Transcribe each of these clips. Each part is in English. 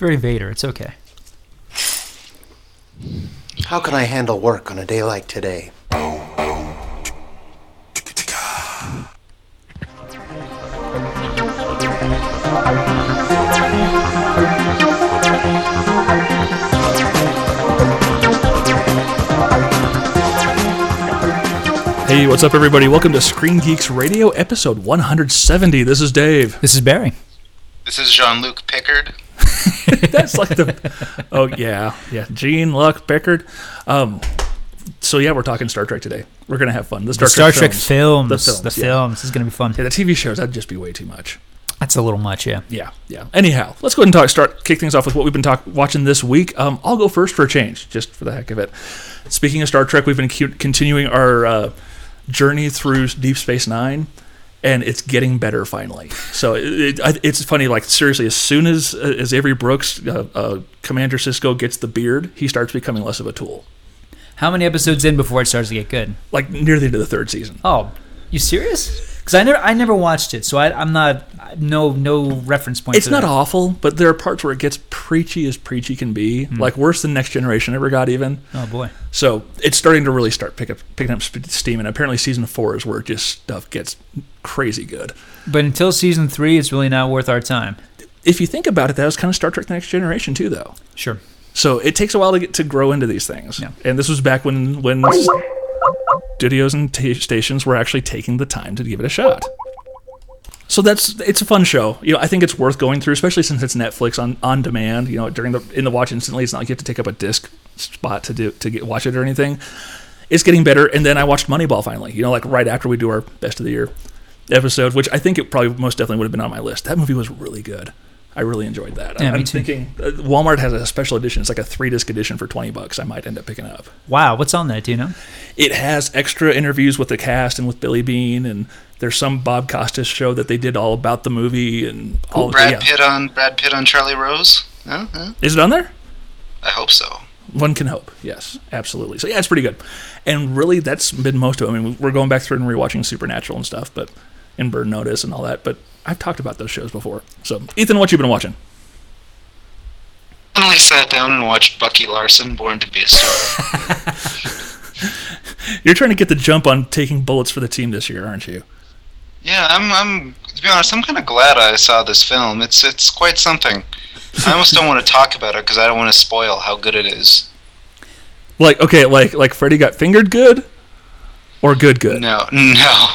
very Vader. It's okay. How can I handle work on a day like today? Hey, what's up, everybody? Welcome to Screen Geeks Radio, episode 170. This is Dave. This is Barry. This is Jean Luc Picard. That's like the. Oh yeah, yeah. Jean Luc Picard. Um, so yeah, we're talking Star Trek today. We're gonna have fun. The Star, The Star Trek films. The The films. films. yeah. This is to be fun. Yeah, the TV shows that'd just be way too much. That's a little much, yeah. Yeah, yeah. Anyhow, let's go ahead and talk. Start kick things off with what we've been talk, watching this week. Um, I'll go first for a change, just for the heck of it. Speaking of Star Trek, we've been cu- continuing our uh, journey through Deep Space Nine, and it's getting better finally. So it, it, it's funny. Like seriously, as soon as as Avery Brooks, uh, uh, Commander Sisko gets the beard, he starts becoming less of a tool. How many episodes in before it starts to get good? Like near the end of the third season. Oh, you serious? Because I never, I never watched it, so I, I'm not, no, no reference point. It's not that. awful, but there are parts where it gets preachy as preachy can be, hmm. like worse than Next Generation ever got even. Oh boy. So it's starting to really start pick up, picking up steam, and apparently season four is where just stuff gets crazy good. But until season three, it's really not worth our time. If you think about it, that was kind of Star Trek: The Next Generation too, though. Sure. So it takes a while to get to grow into these things. Yeah. And this was back when when studios and t- stations were actually taking the time to give it a shot. So that's it's a fun show. You know, I think it's worth going through, especially since it's Netflix on, on demand. You know, during the in the watch instantly, it's not like you have to take up a disc spot to do to get watch it or anything. It's getting better. And then I watched Moneyball finally. You know, like right after we do our best of the year episode, which I think it probably most definitely would have been on my list. That movie was really good. I really enjoyed that. Yeah, I'm me too. thinking uh, Walmart has a special edition. It's like a three disc edition for twenty bucks. I might end up picking up. Wow. What's on that? Do you know? It has extra interviews with the cast and with Billy Beane, and there's some Bob Costas show that they did all about the movie and all. Brad yeah. Pitt on Brad Pitt on Charlie Rose. No, no, Is it on there? I hope so. One can hope. Yes, absolutely. So yeah, it's pretty good. And really, that's been most of it. I mean, we're going back through and rewatching Supernatural and stuff, but and Burn Notice and all that. But I've talked about those shows before. So Ethan, what you been watching? Finally sat down and watched Bucky Larson, Born to Be a Star. You're trying to get the jump on taking bullets for the team this year, aren't you? yeah, I'm. I'm. To be honest, I'm kind of glad I saw this film. It's. It's quite something. I almost don't want to talk about it because I don't want to spoil how good it is. Like okay, like like Freddie got fingered good, or good good. No, no.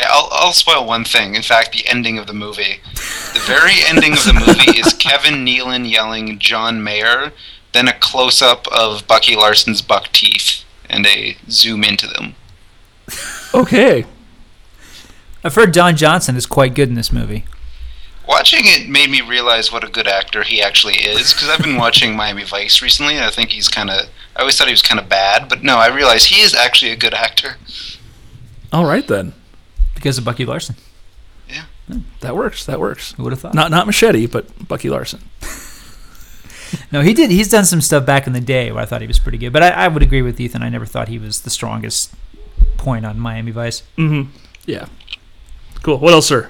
Okay, I'll, I'll spoil one thing. In fact, the ending of the movie. The very ending of the movie is Kevin Nealon yelling John Mayer, then a close up of Bucky Larson's buck teeth, and a zoom into them. Okay. I've heard Don Johnson is quite good in this movie. Watching it made me realize what a good actor he actually is, because I've been watching Miami Vice recently, and I think he's kind of. I always thought he was kind of bad, but no, I realize he is actually a good actor. All right then. Because of Bucky Larson. Yeah. That works. That works. Who would have thought? Not not Machete, but Bucky Larson. No, he did. He's done some stuff back in the day where I thought he was pretty good. But I, I would agree with Ethan. I never thought he was the strongest point on Miami Vice. Mm-hmm. Yeah. Cool. What else, sir?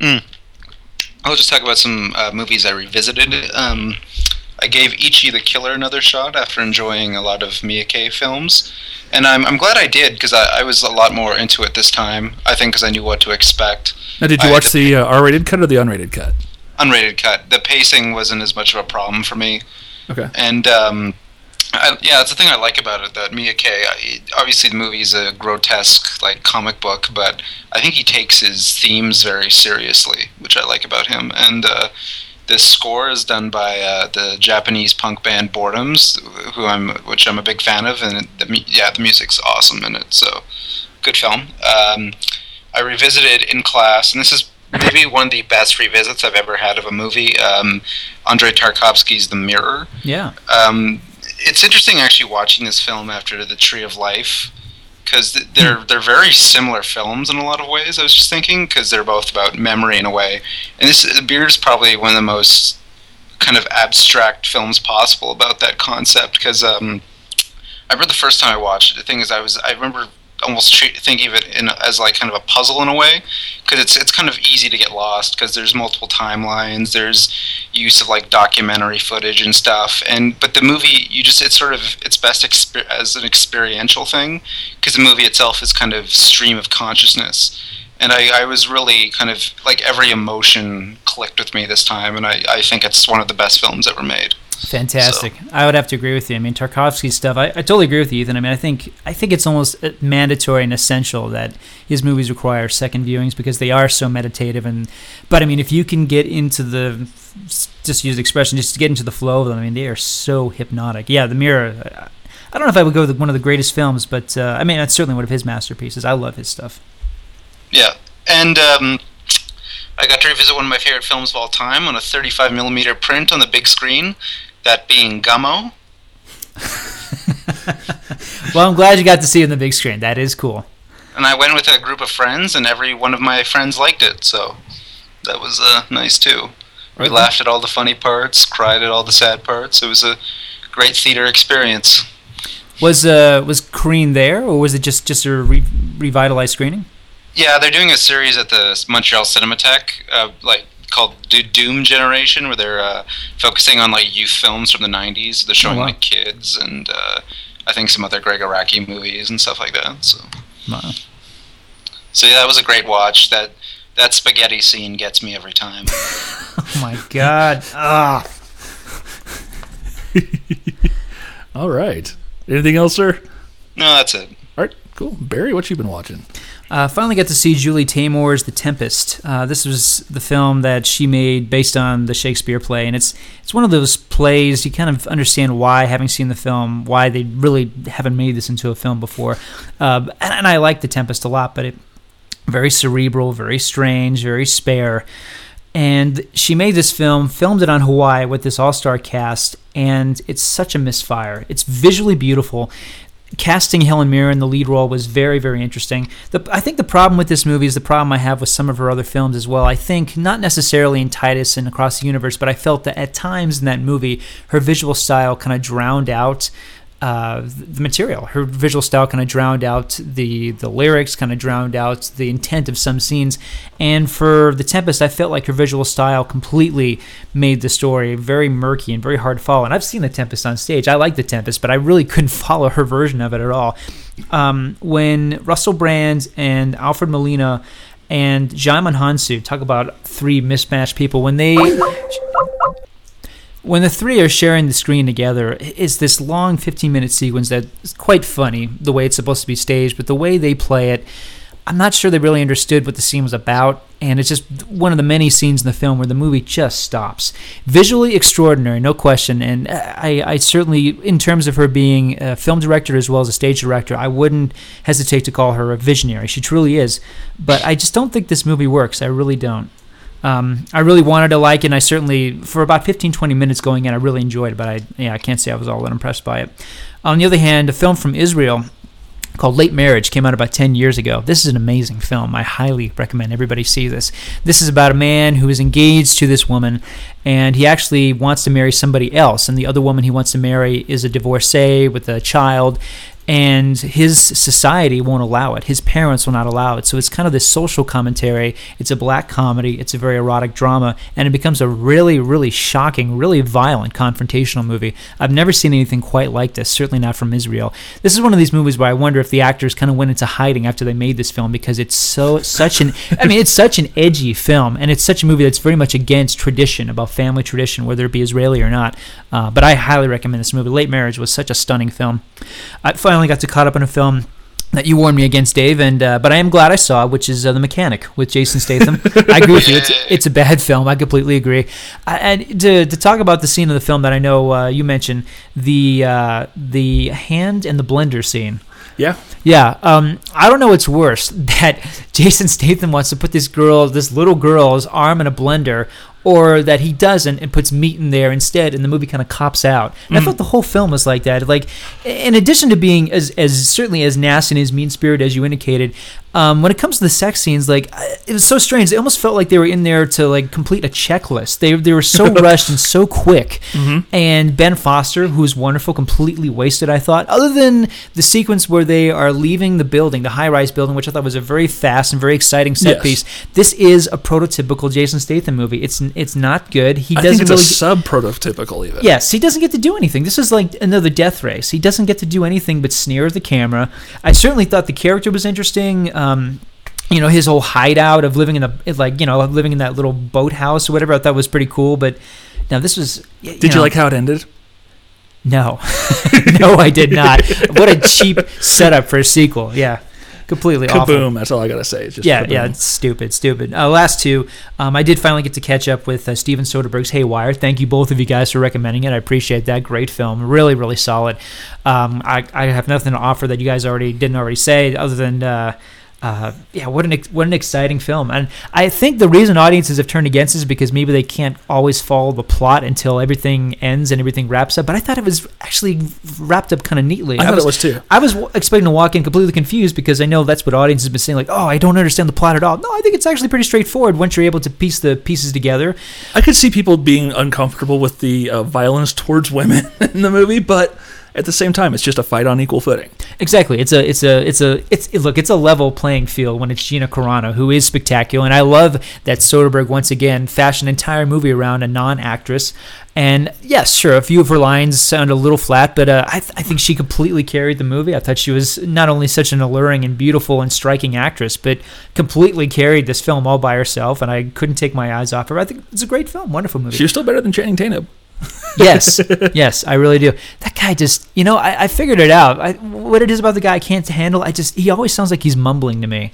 I'll just talk about some uh, movies I revisited. Um, I gave Ichi the Killer another shot after enjoying a lot of Miike films, and I'm, I'm glad I did because I, I was a lot more into it this time. I think because I knew what to expect. Now, did you I- watch the uh, R-rated cut or the unrated cut? Unrated cut. The pacing wasn't as much of a problem for me, Okay. and um, I, yeah, that's the thing I like about it. That Miike, obviously the movie is a grotesque like comic book, but I think he takes his themes very seriously, which I like about him. And uh, this score is done by uh, the Japanese punk band Boredoms, who I'm, which I'm a big fan of, and the, yeah, the music's awesome in it. So good film. Um, I revisited in class, and this is maybe one of the best revisits I've ever had of a movie. Um, Andrei Tarkovsky's The Mirror Yeah. um, it's interesting actually watching this film after the Tree of Life because they're they're very similar films in a lot of ways. I was just thinking because they're both about memory in a way, and this Beard is probably one of the most kind of abstract films possible about that concept because um, I remember the first time I watched it. The thing is, I was I remember almost treat, thinking of it in, as like kind of a puzzle in a way because it's it's kind of easy to get lost because there's multiple timelines. There's use of like documentary footage and stuff. And but the movie, you just it's sort of it's best exper- as an experiential thing because the movie itself is kind of stream of consciousness. And I, I was really kind of like every emotion clicked with me this time, and I, I think it's one of the best films ever made. Fantastic. I would have to agree with you. I mean, Tarkovsky's stuff. I, I totally agree with you, Ethan. I mean, I think I think it's almost uh, mandatory and essential that his movies require second viewings because they are so meditative. And but I mean, if you can get into the just use the expression, just to get into the flow of them. I mean, they are so hypnotic. Yeah, The Mirror. I don't know if I would go with one of the greatest films, but uh, I mean, that's certainly one of his masterpieces. I love his stuff. Yeah, and um, I got to revisit one of my favorite films of all time on a 35 millimeter print on the big screen. That being Gummo. well, I'm glad you got to see it on the big screen. That is cool. And I went with a group of friends, and every one of my friends liked it, so that was uh, nice too. We laughed at all the funny parts, cried at all the sad parts. It was a great theater experience. Was uh was Korine there, or was it just just a re- revitalized screening? Yeah, they're doing a series at the Montreal Cinematheque, uh, like called Do- Doom Generation, where they're uh, focusing on like youth films from the '90s. They're showing wow. like kids and uh, I think some other Gregg Araki movies and stuff like that. So, Wow. so yeah, that was a great watch. That that spaghetti scene gets me every time. Oh my god. Ah. All right. Anything else, sir? no, that's it. All right, cool. Barry, what you been watching? Uh, finally got to see Julie Taymor's The Tempest. Uh, this was the film that she made based on the Shakespeare play, and it's it's one of those plays you kind of understand why, having seen the film, why they really haven't made this into a film before. Uh, and, and I like The Tempest a lot, but it very cerebral, very strange, very spare. And she made this film, filmed it on Hawaii with this all-star cast, and it's such a misfire. It's visually beautiful casting Helen Mirren in the lead role was very, very interesting. The, I think the problem with this movie is the problem I have with some of her other films as well. I think not necessarily in Titus and Across the Universe, but I felt that at times in that movie, her visual style kind of drowned out. Uh, the material, her visual style kind of drowned out the the lyrics, kind of drowned out the intent of some scenes. And for the Tempest, I felt like her visual style completely made the story very murky and very hard to follow. And I've seen the Tempest on stage. I like the Tempest, but I really couldn't follow her version of it at all. Um, when Russell Brand and Alfred Molina and Djimon Hounsou talk about three mismatched people, when they when the three are sharing the screen together, it's this long 15 minute sequence that's quite funny, the way it's supposed to be staged, but the way they play it, I'm not sure they really understood what the scene was about, and it's just one of the many scenes in the film where the movie just stops. Visually extraordinary, no question, and uh, I, I certainly, in terms of her being a film director as well as a stage director, I wouldn't hesitate to call her a visionary. She truly is, but I just don't think this movie works. I really don't. Um, I really wanted to like it, and I certainly, for about 15, 20 minutes going in, I really enjoyed it, but I, yeah, I can't say I was all that impressed by it. On the other hand, a film from Israel called Late Marriage came out about 10 years ago. This is an amazing film. I highly recommend everybody see this. This is about a man who is engaged to this woman and he actually wants to marry somebody else and the other woman he wants to marry is a divorcee with a child and his society won't allow it. His parents will not allow it. So it's kind of this social commentary. It's a black comedy. It's a very erotic drama, and it becomes a really, really shocking, really violent confrontational movie. I've never seen anything quite like this. Certainly not from Israel. This is one of these movies where I wonder if the actors kind of went into hiding after they made this film because it's so such an. I mean, it's such an edgy film, and it's such a movie that's very much against tradition about family tradition, whether it be Israeli or not. Uh, but I highly recommend this movie. Late Marriage was such a stunning film. I finally got to caught up in a film that you warned me against, Dave, and uh, but I am glad I saw, which is uh, the Mechanic with Jason Statham. I agree with you; it's, it's a bad film. I completely agree. I, and to, to talk about the scene of the film that I know uh, you mentioned, the uh, the hand and the blender scene. Yeah. Yeah, um, I don't know what's worse that Jason Statham wants to put this girl, this little girl's arm in a blender, or that he doesn't and puts meat in there instead, and the movie kind of cops out. And I mm. thought the whole film was like that. Like, in addition to being as, as certainly as nasty and as mean spirited as you indicated, Um, when it comes to the sex scenes, like it was so strange. It almost felt like they were in there to like complete a checklist. They they were so rushed and so quick. And Ben Foster, who was wonderful, completely wasted. I thought, other than the sequence where they are leaving the building, the high rise building, which I thought was a very fast and very exciting set Yes. piece. This is a prototypical Jason Statham movie. It's it's not good. He I doesn't think it's really. a sub prototypical even. Yes, he doesn't get to do anything. This is like another death race. He doesn't get to do anything but sneer at the camera. I certainly thought the character was interesting. Um, you know, his whole hideout of living in a like you know living in that little boathouse or whatever. I thought was pretty cool. But now this was. y- Did you like how it ended? No, no, I did not. what a cheap setup for a sequel. Yeah, completely awful. Kaboom! That's all I gotta say. It's just Yeah, kaboom. yeah, it's stupid, stupid. Uh, last two, um, I did finally get to catch up with uh, Steven Soderbergh's Haywire. Thank you both of you guys for recommending it. I appreciate that. Great film, really, really solid. Um, I, I have nothing to offer that you guys already didn't already say, other than. Uh, uh, yeah, what an ex- what an exciting film, and I think the reason audiences have turned against it is because maybe they can't always follow the plot until everything ends and everything wraps up. But I thought it was actually wrapped up kind of neatly. I thought it was too. I was w- expecting to walk in completely confused because I know that's what audiences have been saying, like, "Oh, I don't understand the plot at all." No, I think it's actually pretty straightforward once you're able to piece the pieces together. I could see people being uncomfortable with the uh, violence towards women in the movie, but at the same time, it's just a fight on equal footing. Exactly, it's a, it's a, it's a, it's it, look, it's a level playing field when it's Gina Carano who is spectacular, and I love that Soderbergh once again fashioned an entire movie around a non-actress. And yes, sure, a few of her lines sound a little flat, but uh, I, th- I think she completely carried the movie. I thought she was not only such an alluring and beautiful and striking actress, but completely carried this film all by herself, and I couldn't take my eyes off her. I think it's a great film, wonderful movie. She was still better than Channing Tatum. yes, yes, I really do. That guy just, you know, I, I figured it out. I, what it is about the guy I can't handle, I just, he always sounds like he's mumbling to me.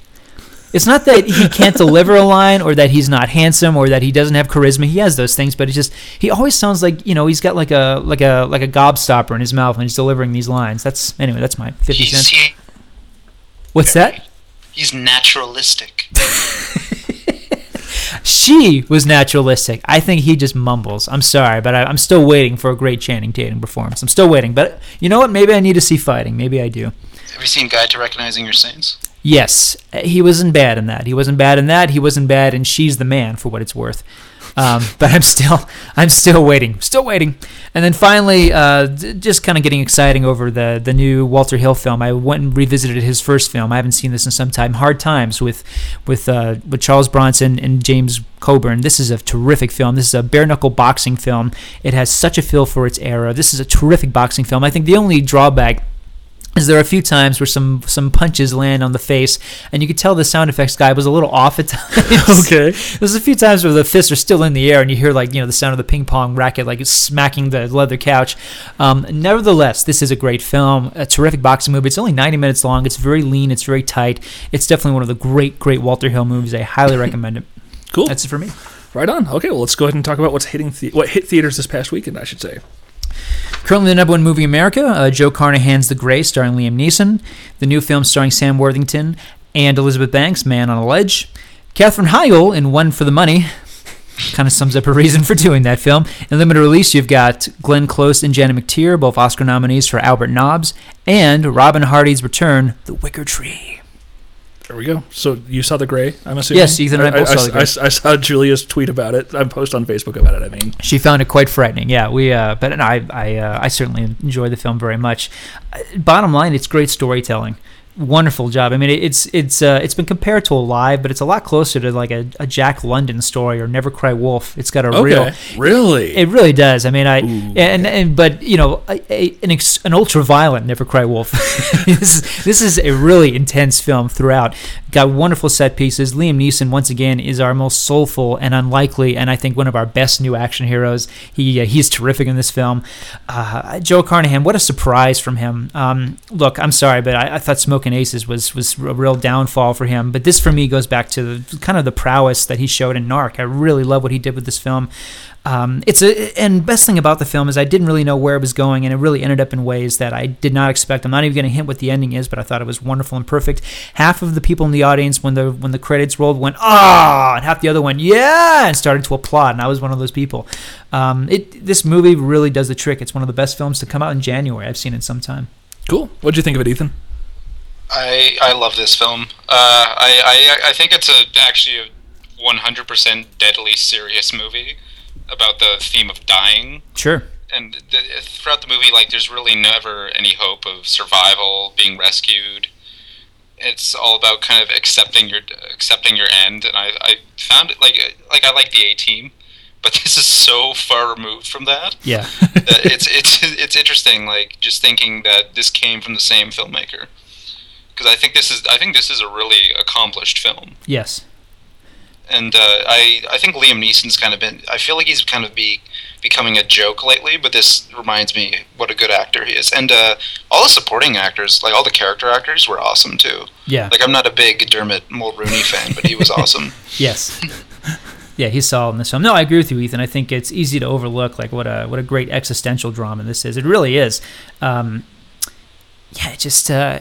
It's not that he can't deliver a line or that he's not handsome or that he doesn't have charisma. He has those things, but it's just he always sounds like you know he's got like a like a like a gobstopper in his mouth when he's delivering these lines. That's anyway. That's my fifty He's, cents. he, What's that? he's naturalistic. She was naturalistic. I think he just mumbles. I'm sorry, but I, I'm still waiting for a great Channing Tatum performance. I'm still waiting, but you know what? Maybe I need to see fighting. Maybe I do. Have you seen Guide to Recognizing Your Saints? Yes, he wasn't bad in that. He wasn't bad in that. He wasn't bad in She's the Man, for what it's worth. Um, but I'm still, I'm still waiting, still waiting. And then finally, uh, just kind of getting exciting over the the new Walter Hill film. I went and revisited his first film. I haven't seen this in some time. Hard Times with with uh, with Charles Bronson and James Coburn. This is a terrific film. This is a bare knuckle boxing film. It has such a feel for its era. This is a terrific boxing film. I think the only drawback is there are a few times where some some punches land on the face, and you could tell the sound effects guy was a little off at times. Okay. There's a few times where the fists are still in the air, and you hear like you know the sound of the ping pong racket like it's smacking the leather couch. Um, nevertheless, this is a great film, a terrific boxing movie. It's only 90 minutes long. It's very lean. It's very tight. It's definitely one of the great great Walter Hill movies. I highly recommend it. Cool. That's it for me. right on. Okay, well, let's go ahead and talk about what's hitting the- what hit theaters this past weekend. I should say. Currently, the number one movie in America, uh, Joe Carnahan's The Grey, starring Liam Neeson. The new film starring Sam Worthington and Elizabeth Banks, Man on a Ledge. Katherine Heigl in One for the Money. Kind of sums up her reason for doing that film. In limited release, you've got Glenn Close and Janet McTeer, both Oscar nominees for Albert Nobbs, and Robin Hardy's return, The Wicker Tree. There we go. So you saw the Grey? I'm assuming. Yes, Ethan and I both saw The Grey. I, I saw Julia's tweet about it. I post on Facebook about it. I mean, She found it quite frightening. Yeah, we. Uh, but no, I, I, uh, I certainly enjoy the film very much. Uh, bottom line, it's great storytelling. Wonderful job. I mean, it- it's it's uh, it's been compared to Alive, but it's a lot closer to like a, a Jack London story or Never Cry Wolf. It's got a real. really? It really does. I mean, I Ooh, and and but you know, a, a, an ex, an ultra violent Never Cry Wolf. this is this is a really intense film throughout. Got wonderful set pieces. Liam Neeson once again is our most soulful and unlikely, and I think one of our best new action heroes. He uh, he's terrific in this film. Uh, Joe Carnahan, what a surprise from him. Um, look, I'm sorry, but I, I thought Smoking Aces was was a real downfall for him. But this for me goes back to the, kind of the prowess that he showed in Narc. I really love what he did with this film. Um, it's a and best thing about the film is I didn't really know where it was going, and it really ended up in ways that I did not expect. I'm not even going to hint what the ending is, but I thought it was wonderful and perfect. Half of the people in the audience, when the when the credits rolled, went ah, and half the other went yeah, and started to applaud, and I was one of those people. Um, it this movie really does the trick. It's one of the best films to come out in January I've seen in some time. cool. What'd you think of it, Ethan? I I love this film. Uh, I, I I think it's a actually a 100% deadly serious movie about the theme of dying. Sure. And the, throughout the movie, like there's really never any hope of survival, being rescued. It's all about kind of accepting your accepting your end. And I, I found it like like I like the A Team, but this is so far removed from that. Yeah. that it's it's it's interesting. Like just thinking that this came from the same filmmaker because I think this is I think this is a really accomplished film. yes. And uh, I I think Liam Neeson's kind of been I feel like he's kind of be becoming a joke lately, but this reminds me what a good actor he is. And uh, all the supporting actors, like all the character actors, were awesome too. Yeah. Like I'm not a big Dermot Mulroney fan, but he was awesome. Yes. Yeah, he's solid in this film. No, I agree with you, Ethan. I think it's easy to overlook like what a what a great existential drama this is. It really is. Um, yeah, it just uh,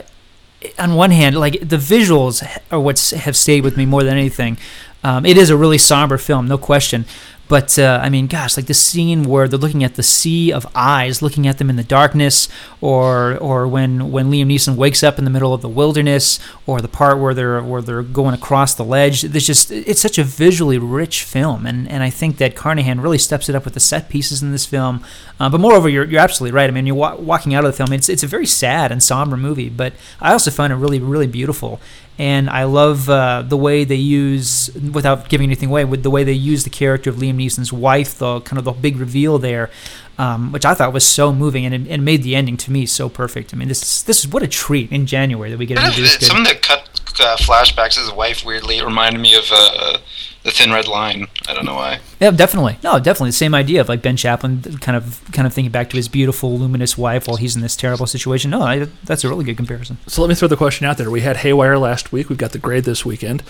on one hand, like the visuals are what have stayed with me more than anything. Um, it is a really somber film, no question. But uh, I mean, gosh, like the scene where they're looking at the sea of eyes, looking at them in the darkness, or or when when Liam Neeson wakes up in the middle of the wilderness, or the part where they're where they're going across the ledge. There's just it's such a visually rich film, and, and I think that Carnahan really steps it up with the set pieces in this film. Uh, but moreover, you're, you're absolutely right. I mean, you're wa- walking out of the film. It's it's a very sad and somber movie, but I also find it really really beautiful and I love uh, the way they use, without giving anything away, with the way they use the character of Liam Neeson's wife, the kind of the big reveal there, um, which I thought was so moving and, it made the ending to me so perfect. I mean, this is, this is what a treat in January that we get Kind to do this. some of the cut uh, flashbacks of his wife weirdly reminded me of uh, the Thin Red Line. I don't know why. Yeah, definitely. No, definitely the same idea of like Ben Chaplin, kind of kind of thinking back to his beautiful, luminous wife while he's in this terrible situation. No, I, that's a really good comparison. So let me throw the question out there. We had Haywire last week. We've got the grade this weekend.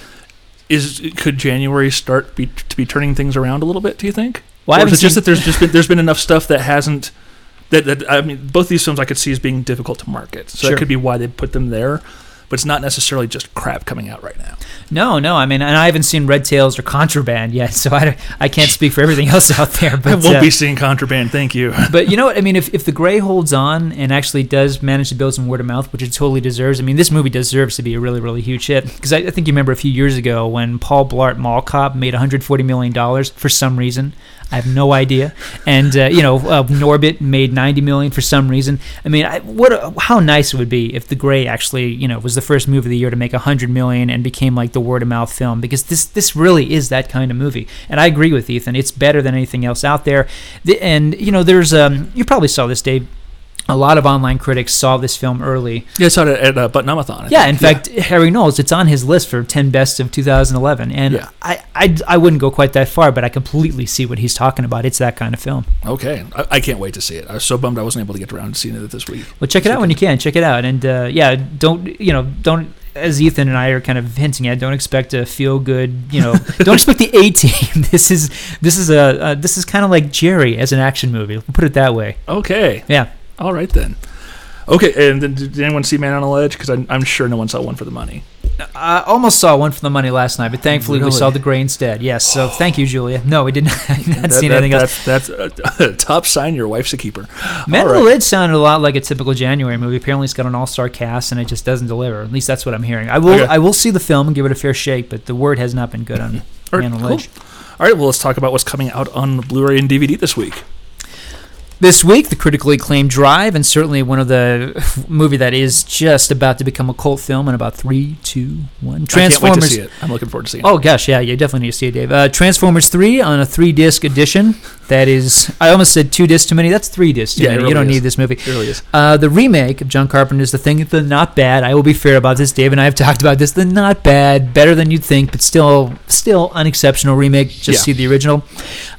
Is could January start be, to be turning things around a little bit? Do you think? Well, I or is haven't it just that there's just been there's been enough stuff that hasn't that, that I mean both these films I could see as being difficult to market. So Sure. that could be why they put them there. But it's not necessarily just crap coming out right now. No, no. I mean, and I haven't seen Red Tails or Contraband yet, so I, I can't speak for everything else out there. But I won't uh, be seeing contraband. Thank you. but you know what I mean? If, if the Grey holds on and actually does manage to build some word of mouth, which it totally deserves. I mean, this movie deserves to be a really, really huge hit. Because I, I think you remember a few years ago when Paul Blart Mall Cop made 140 million dollars for some reason. I have no idea. And uh, you know, uh, Norbit made 90 million for some reason. I mean, I, what? How nice it would be if the Grey actually, you know, was the first movie of the year to make 100 million and became like the word of mouth film. Because this this really is that kind of movie. And I agree with Ethan. It's better than anything else out there. The, and you know, there's um, you probably saw this, Dave. A lot of online critics saw this film early. Yeah, I saw it at uh, Butt-Numb-A-Thon. Yeah, in fact, Harry Knowles, it's on his list for 10 best of 2011. And Yeah. I, I, I wouldn't go quite that far, but I completely see what he's talking about. It's that kind of film. Okay, I, I can't wait to see it. I was so bummed I wasn't able to get around to seeing it this week. Well, check it out when you can. Check it out. And uh, yeah, don't, you know, don't. As Ethan and I are kind of hinting at, don't expect a feel good, you know, don't expect the A team. This is this is a uh, this is kind of like Gerry as an action movie. We'll put it that way. Okay, Yeah. All right then. Okay, and then did anyone see Man on a Ledge? Because I'm, I'm sure no one saw one for the money. I almost saw one for the money last night, but thankfully we saw the Grey instead. Yes, so oh. thank you, Julia. No, we did not, not That- seen that- anything else. that's, That's uh, a, top sign. Your wife's a keeper. Man All on the right. Lid sounded a lot like a typical January movie. Apparently, it's got an all-star cast, and it just doesn't deliver. At least that's what I'm hearing. I will, Okay. I will see the film and give it a fair shake, but the word has not been good on Man right, on the cool. Ledge. All right, well, let's talk about what's coming out on Blu-ray and DVD this week. This week, the critically acclaimed Drive, and certainly one of the movie that is just about to become a cult film in about three, two, one. I can't wait to Transformers. see it. I'm looking forward to seeing it. Oh gosh, yeah, you definitely need to see it, Dave. Uh, Transformers three on a three disc edition. That is, I almost said two discs too many. That's three discs too Yeah, many. you don't is. need this movie. It really is. Uh, the remake of John Carpenter's The Thing, the not bad. I will be fair about this. Dave and I have talked about this. The not bad, better than you'd think, but still, still unexceptional remake. Just Yeah. see the original.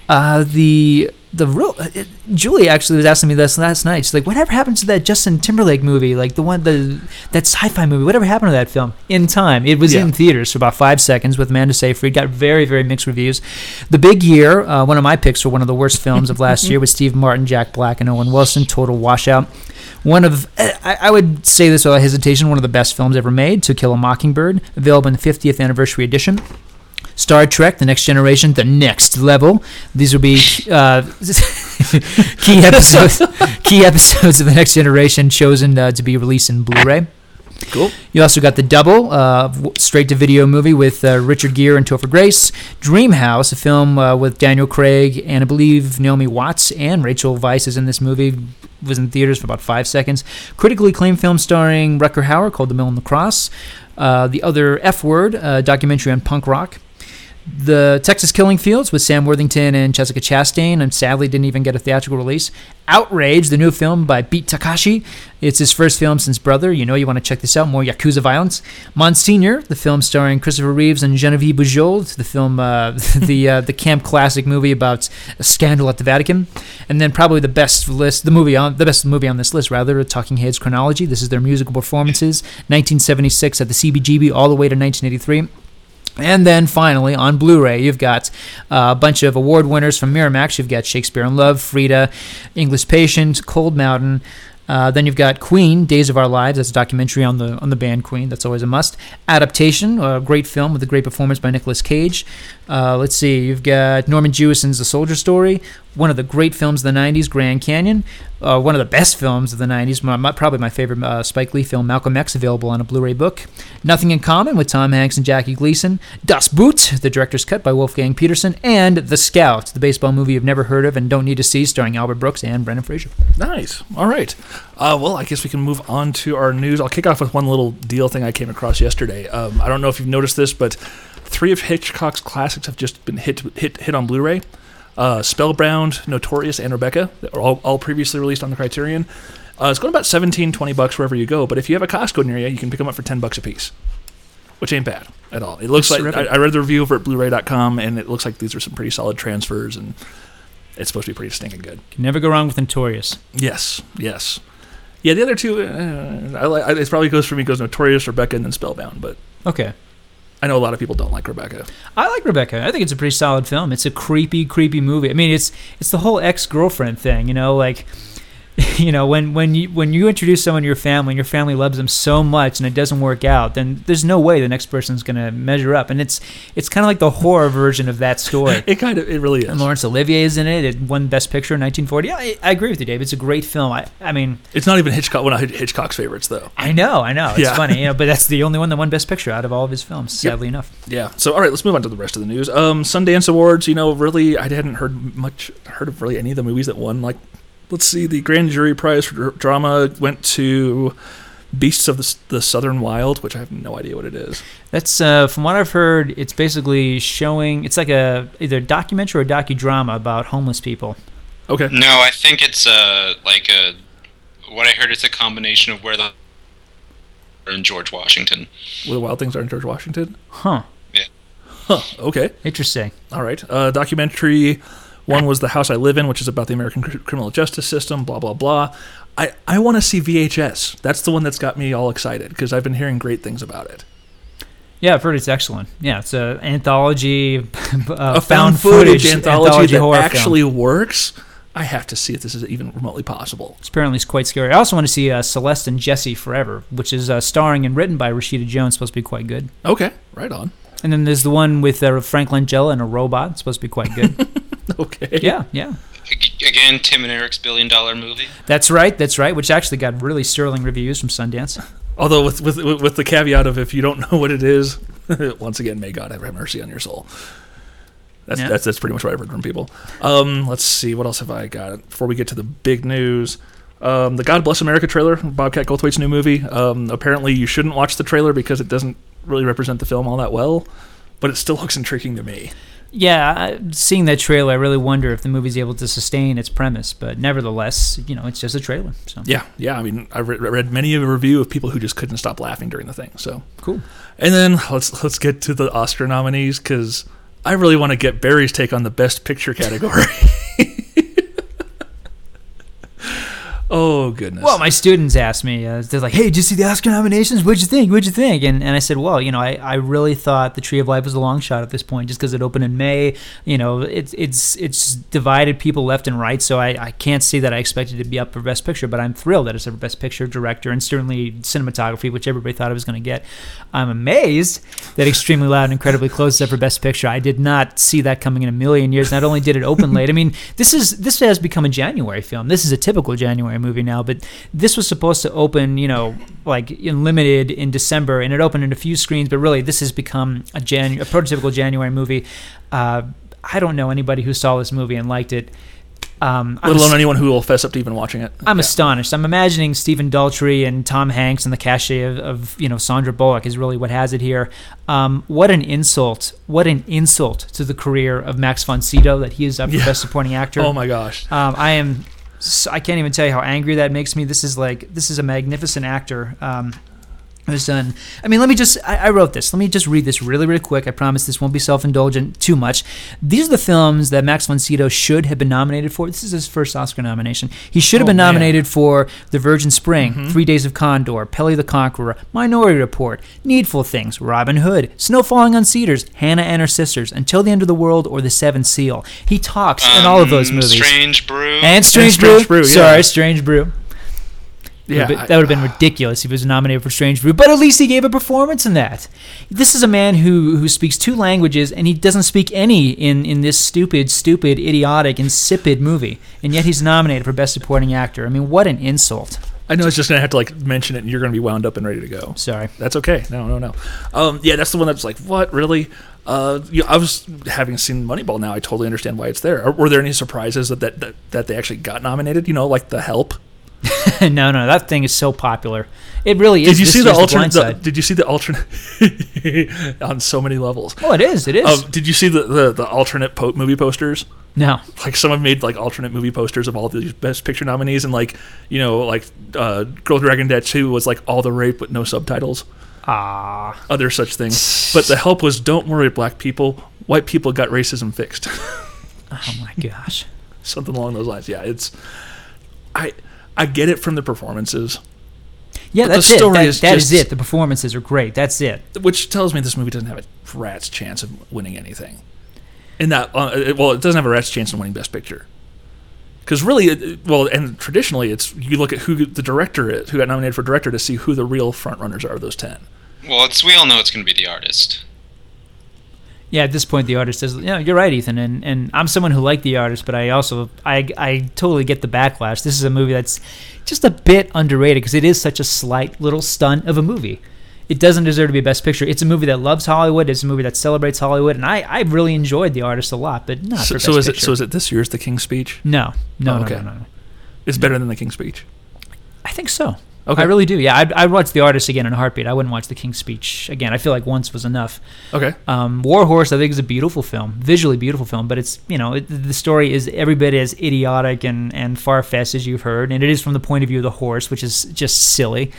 Uh, the the real uh, it- Julie actually was asking me this last night. She's like, "Whatever happened to that Justin Timberlake movie? Like the one the that sci-fi movie? Whatever happened to that film? In time, it was Yeah. in theaters for about five seconds with Amanda Seyfried. Got very very mixed reviews. The Big Year, uh, one of my picks for one of the worst films of last year, with Steve Martin, Jack Black, and Owen Wilson. Total washout. One of, I, I would say this without hesitation, one of the best films ever made, To Kill a Mockingbird, available in the 50th anniversary edition. Star Trek: The Next Generation, The Next Level. These will be uh, key episodes. key episodes of The Next Generation chosen uh, to be released in Blu-ray. Cool. You also got The Double, uh, straight to video movie with uh, Richard Gere and Topher Grace. Dream House, a film uh, with Daniel Craig and I believe Naomi Watts and Rachel Weisz is in this movie. Was in theaters for about five seconds. Critically acclaimed film starring Rutger Hauer called The Mill and the Cross. Uh, the other F Word, uh, documentary on punk rock. The Texas Killing Fields with Sam Worthington and Jessica Chastain, and sadly didn't even get a theatrical release. Outrage, the new film by Beat Takeshi. It's his first film since Brother. You know you want to check this out. More Yakuza violence. Monsignor, the film starring Christopher Reeves and Genevieve Bujold. The film, uh, the uh, the camp classic movie about a scandal at the Vatican. And then probably the best list, the movie on the best movie on this list, rather, Talking Heads chronology. This is their musical performances, 1976 at the CBGB all the way to 1983. And then finally, on Blu ray, you've got uh, a bunch of award winners from Miramax. You've got Shakespeare in Love, Frida, English Patient, Cold Mountain. Uh, then you've got Queen, Days of Our Lives. That's a documentary on the on the band Queen. That's always a must. Adaptation, a great film with a great performance by Nicolas Cage. Uh, let's see, you've got Norman Jewison's The Soldier Story, one of the great films of the '90s, Grand Canyon. Uh, one of the best films of the '90s, my, my, probably my favorite uh, Spike Lee film, Malcolm X, available on a Blu-ray book. Nothing in Common with Tom Hanks and Jackie Gleason. Das Boot, the director's cut by Wolfgang Petersen, and The Scout, the baseball movie you've never heard of and don't need to see, starring Albert Brooks and Brendan Fraser. Nice. All right. Uh, well, I guess we can move on to our news. I'll kick off with one little deal thing I came across yesterday. Um, I don't know if you've noticed this, but three of Hitchcock's classics have just been hit hit hit on Blu-ray. Uh, Spellbound, Notorious, and Rebecca, all, all previously released on the Criterion. Uh, it's going about 17, 20 bucks wherever you go, but if you have a Costco near you, you can pick them up for 10 bucks a piece, which ain't bad at all. It looks like I, I read the review over at Blu-ray.com, and it looks like these are some pretty solid transfers, and it's supposed to be pretty stinking good. Can never go wrong with Notorious. Yes, yes. Yeah, the other two, uh, I, I, it probably goes for me. Goes Notorious, Rebecca, and then Spellbound. But Okay. I know a lot of people don't like Rebecca. I like Rebecca. I think it's a pretty solid film. It's a creepy, creepy movie. I mean, it's it's the whole ex girlfriend thing. You know, like you know when when you when you introduce someone to your family and your family loves them so much and it doesn't work out, then there's no way the next person's gonna measure up. And it's it's kind of like the horror version of that story. It kind of, it really is. And Laurence Olivier is in it. It won Best Picture in 1940. Yeah, I, I agree with you, Dave. It's a great film. I, I mean, It's not even Hitchcock. One of Hitchcock's favorites, though. I know, I know. It's Yeah. funny, you know, but that's the only one that won Best Picture out of all of his films. Yep. Sadly enough. Yeah. So, all right, let's move on to the rest of the news. Um, Sundance Awards. You know, really, I hadn't heard much, heard of really any of the movies that won. Like, let's see, the Grand Jury Prize for drama went to Beasts of the, the Southern Wild, which I have no idea what it is. That's uh, from what I've heard. It's basically showing. It's like a either documentary or docudrama about homeless people. Okay. No, I think it's uh like a what I heard. It's a combination of where the in George Washington. Where the Wild Things are in George Washington. Huh. Yeah. Huh. Okay. Interesting. All right. Uh, documentary one was The House I Live In, which is about the American cr- criminal justice system, blah, blah, blah. I, I want to see VHS. That's the one that's got me all excited because I've been hearing great things about it. Yeah, I've heard it's excellent. Yeah, it's an anthology, uh, A found footage, anthology, that actually works. I have to see if this is even remotely possible. It's apparently it's quite scary. I also want to see uh, Celeste and Jesse Forever, which is uh, starring and written by Rashida Jones. Supposed to be quite good. Okay. Right on. And then there's the one with uh, Frank Langella and a robot. It's supposed to be quite good. Okay. yeah, yeah. Again, Tim and Eric's billion dollar movie. That's right. That's right. Which actually got really sterling reviews from Sundance. Although with, with with the caveat of if you don't know what it is, once again, may God have mercy on your soul. That's Yeah. that's that's pretty much what I've heard from people. Um, let's see what else have I got before we get to the big news. Um, the God Bless America trailer, Bobcat Goldthwait's new movie. Um, apparently, you shouldn't watch the trailer because it doesn't really represent the film all that well, but it still looks intriguing to me. Yeah, seeing that trailer, I really wonder if the movie's able to sustain its premise. But nevertheless, you know, it's just a trailer. So Yeah, yeah. I mean, I re- read many of a review of people who just couldn't stop laughing during the thing. So cool. And then let's let's get to the Oscar nominees because I really want to get Barry's take on the Best Picture category. oh goodness. Well, my students asked me, uh, they're like, hey, did you see the Oscar nominations? What'd you think? What'd you think? And, and I said, well, you know, I, I really thought The Tree of Life was a long shot at this point just because it opened in May. You know, it's it's it's divided people left and right, so I, I can't see that I expected it to be up for Best Picture, but I'm thrilled that it's up for Best Picture, Director, and certainly Cinematography, which everybody thought it was going to get. I'm amazed that Extremely Loud and Incredibly Close is up for Best Picture. I did not see that coming in a million years. Not only did it open late, I mean, this is this has become a January film. This is a typical January movie movie now, but this was supposed to open, you know, like in limited in December, and it opened in a few screens. But really, this has become a Jan- a prototypical January movie. Uh, I don't know anybody who saw this movie and liked it. Um, Let alone s- anyone who will fess up to even watching it. I'm Yeah. astonished. I'm imagining Stephen Daldry and Tom Hanks and the cachet of, of you know Sandra Bullock is really what has it here. Um, what an insult! What an insult to the career of Max von Sydow that he is up for Yeah. Best Supporting Actor. Oh my gosh. Um, I am. I can't even tell you how angry that makes me. This is like this is a magnificent actor. Um, who's done. I mean, let me just. I, I wrote this. Let me just read this really, really quick. I promise this won't be self-indulgent too much. These are the films that Max von Sydow should have been nominated for. This is his first Oscar nomination. He should have Oh, been man. nominated for The Virgin Spring, Three Days of Condor, Pelle the Conqueror, Minority Report, Needful Things, Robin Hood, Snow Falling on Cedars, Hannah and Her Sisters, Until the End of the World, or The Seventh Seal. He talks in all of those Um, movies. Strange Brew. And Strange, Strange Brew. Brew, yeah. Sorry, Strange Brew. Yeah, But I- that would have been ridiculous if he was nominated for Strange Brew. But at least he gave a performance in that. This is a man who who speaks two languages and he doesn't speak any in in this stupid, stupid, idiotic, insipid movie. And yet he's nominated for Best Supporting Actor. I mean, what an insult. I know it's just gonna have to like mention it, and you're gonna be wound up and ready to go. Sorry. That's okay. No, no, no. Um, yeah, that's the one that's like, what really? Uh, yeah, I was having seen Moneyball now. I totally understand why it's there. Or, were there any surprises that that that they actually got nominated? You know, like The Help. no, no, that thing is so popular. It really is. Did you this see the alternate? Blind The, Side. did you see the alternate on so many levels? Oh, it is. It is. Um, did you see the the, the alternate po- movie posters? no. Like someone made like alternate movie posters of all these Best Picture nominees, and like you know, like uh, Girl Dragon Dead Two was like all the rape but no subtitles. Ah. other such things. But the help was don't worry, black people. White people got racism fixed. Oh my gosh. Something along those lines. Yeah, it's I I get it from the performances, Yeah, But the that's it. That, is that is just- it. The performances are great. That's it. which tells me this movie doesn't have a rat's chance of winning anything. In that, uh, it- well, it doesn't have a rat's chance of winning Best Picture. Because really, it- it- well, and traditionally, it's you look at who the director is, who got nominated for director, to see who the real front runners are of those ten. Well, it's we all know it's going to be the artist. Yeah, at this point, the artist says, "Yeah, you're right, Ethan." And and I'm someone who liked the artist, but I also I I totally get the backlash. This is a movie that's just a bit underrated because it is such a slight little stunt of a movie. It doesn't deserve to be a best picture. It's a movie that loves Hollywood. It's a movie that celebrates Hollywood, and I I really enjoyed the artist a lot, but not So, so is it? So is it this year's The King's Speech? no, no, Oh, no, okay. no, no, no. It's better than The King's Speech. I think so. Okay. I really do. Yeah, I'd, I'd watch the artist again in a heartbeat. I wouldn't watch the King's Speech again. I feel like once was enough. Okay. Um, War Horse, I think, is a beautiful film, visually beautiful film, but it's you know it, the story is every bit as idiotic and and far fetched as you've heard, and it is from the point of view of the horse, which is just silly.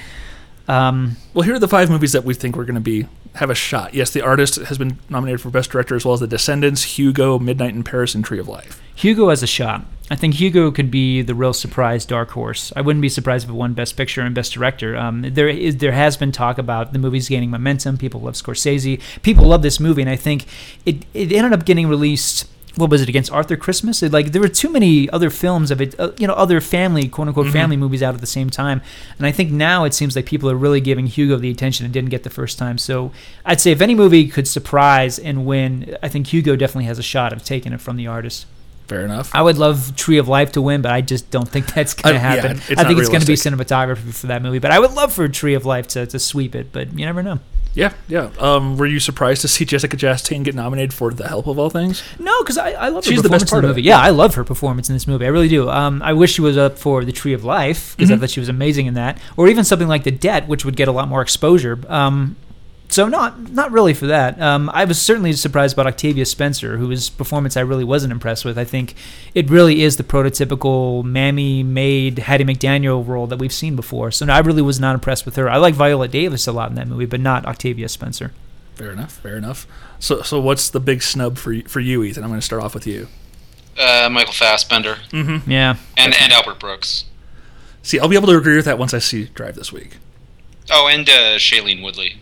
Um, Well, here are the five movies that we think we're going to be have a shot. Yes, The Artist has been nominated for Best Director as well as The Descendants, Hugo, Midnight in Paris, and Tree of Life. Hugo has a shot. I think Hugo could be the real surprise dark horse. I wouldn't be surprised if it won Best Picture and Best Director. Um, there is there has been talk about the movie's gaining momentum. People love Scorsese. People love this movie, and I think it it ended up getting released. What was it against Arthur Christmas? It, like there were too many other films of it, uh, you know, other family quote unquote family movies out at the same time. And I think now it seems like people are really giving Hugo the attention it didn't get the first time. So I'd say if any movie could surprise and win, I think Hugo definitely has a shot of taking it from the artist. Fair enough. I would love Tree of Life to win, but I just don't think that's going to happen. it's I think it's going to be cinematography for that movie, but I would love for Tree of Life to, to sweep it, but you never know. Yeah, yeah. Um, were you surprised to see Jessica Chastain get nominated for The Help of all things? No, because I, I love her She's the best part of the movie. Yeah, I love her performance in this movie. I really do. Um, I wish she was up for the Tree of Life because I Mhm. thought she was amazing in that, or even something like The Debt, which would get a lot more exposure. Um, so not not really for that. Um, I was certainly surprised about Octavia Spencer, whose performance I really wasn't impressed with. I think it really is the prototypical mammy maid Hattie McDaniel role that we've seen before. So no, I really was not impressed with her. I like Viola Davis a lot in that movie, but not Octavia Spencer. Fair enough. Fair enough. So, so what's the big snub for for you, Ethan? I'm going to start off with you. Uh, Michael Fassbender Mm-hmm. Yeah. and and Albert Brooks. See, I'll be able to agree with that once I see Drive this week. Oh, and uh, Shailene Woodley.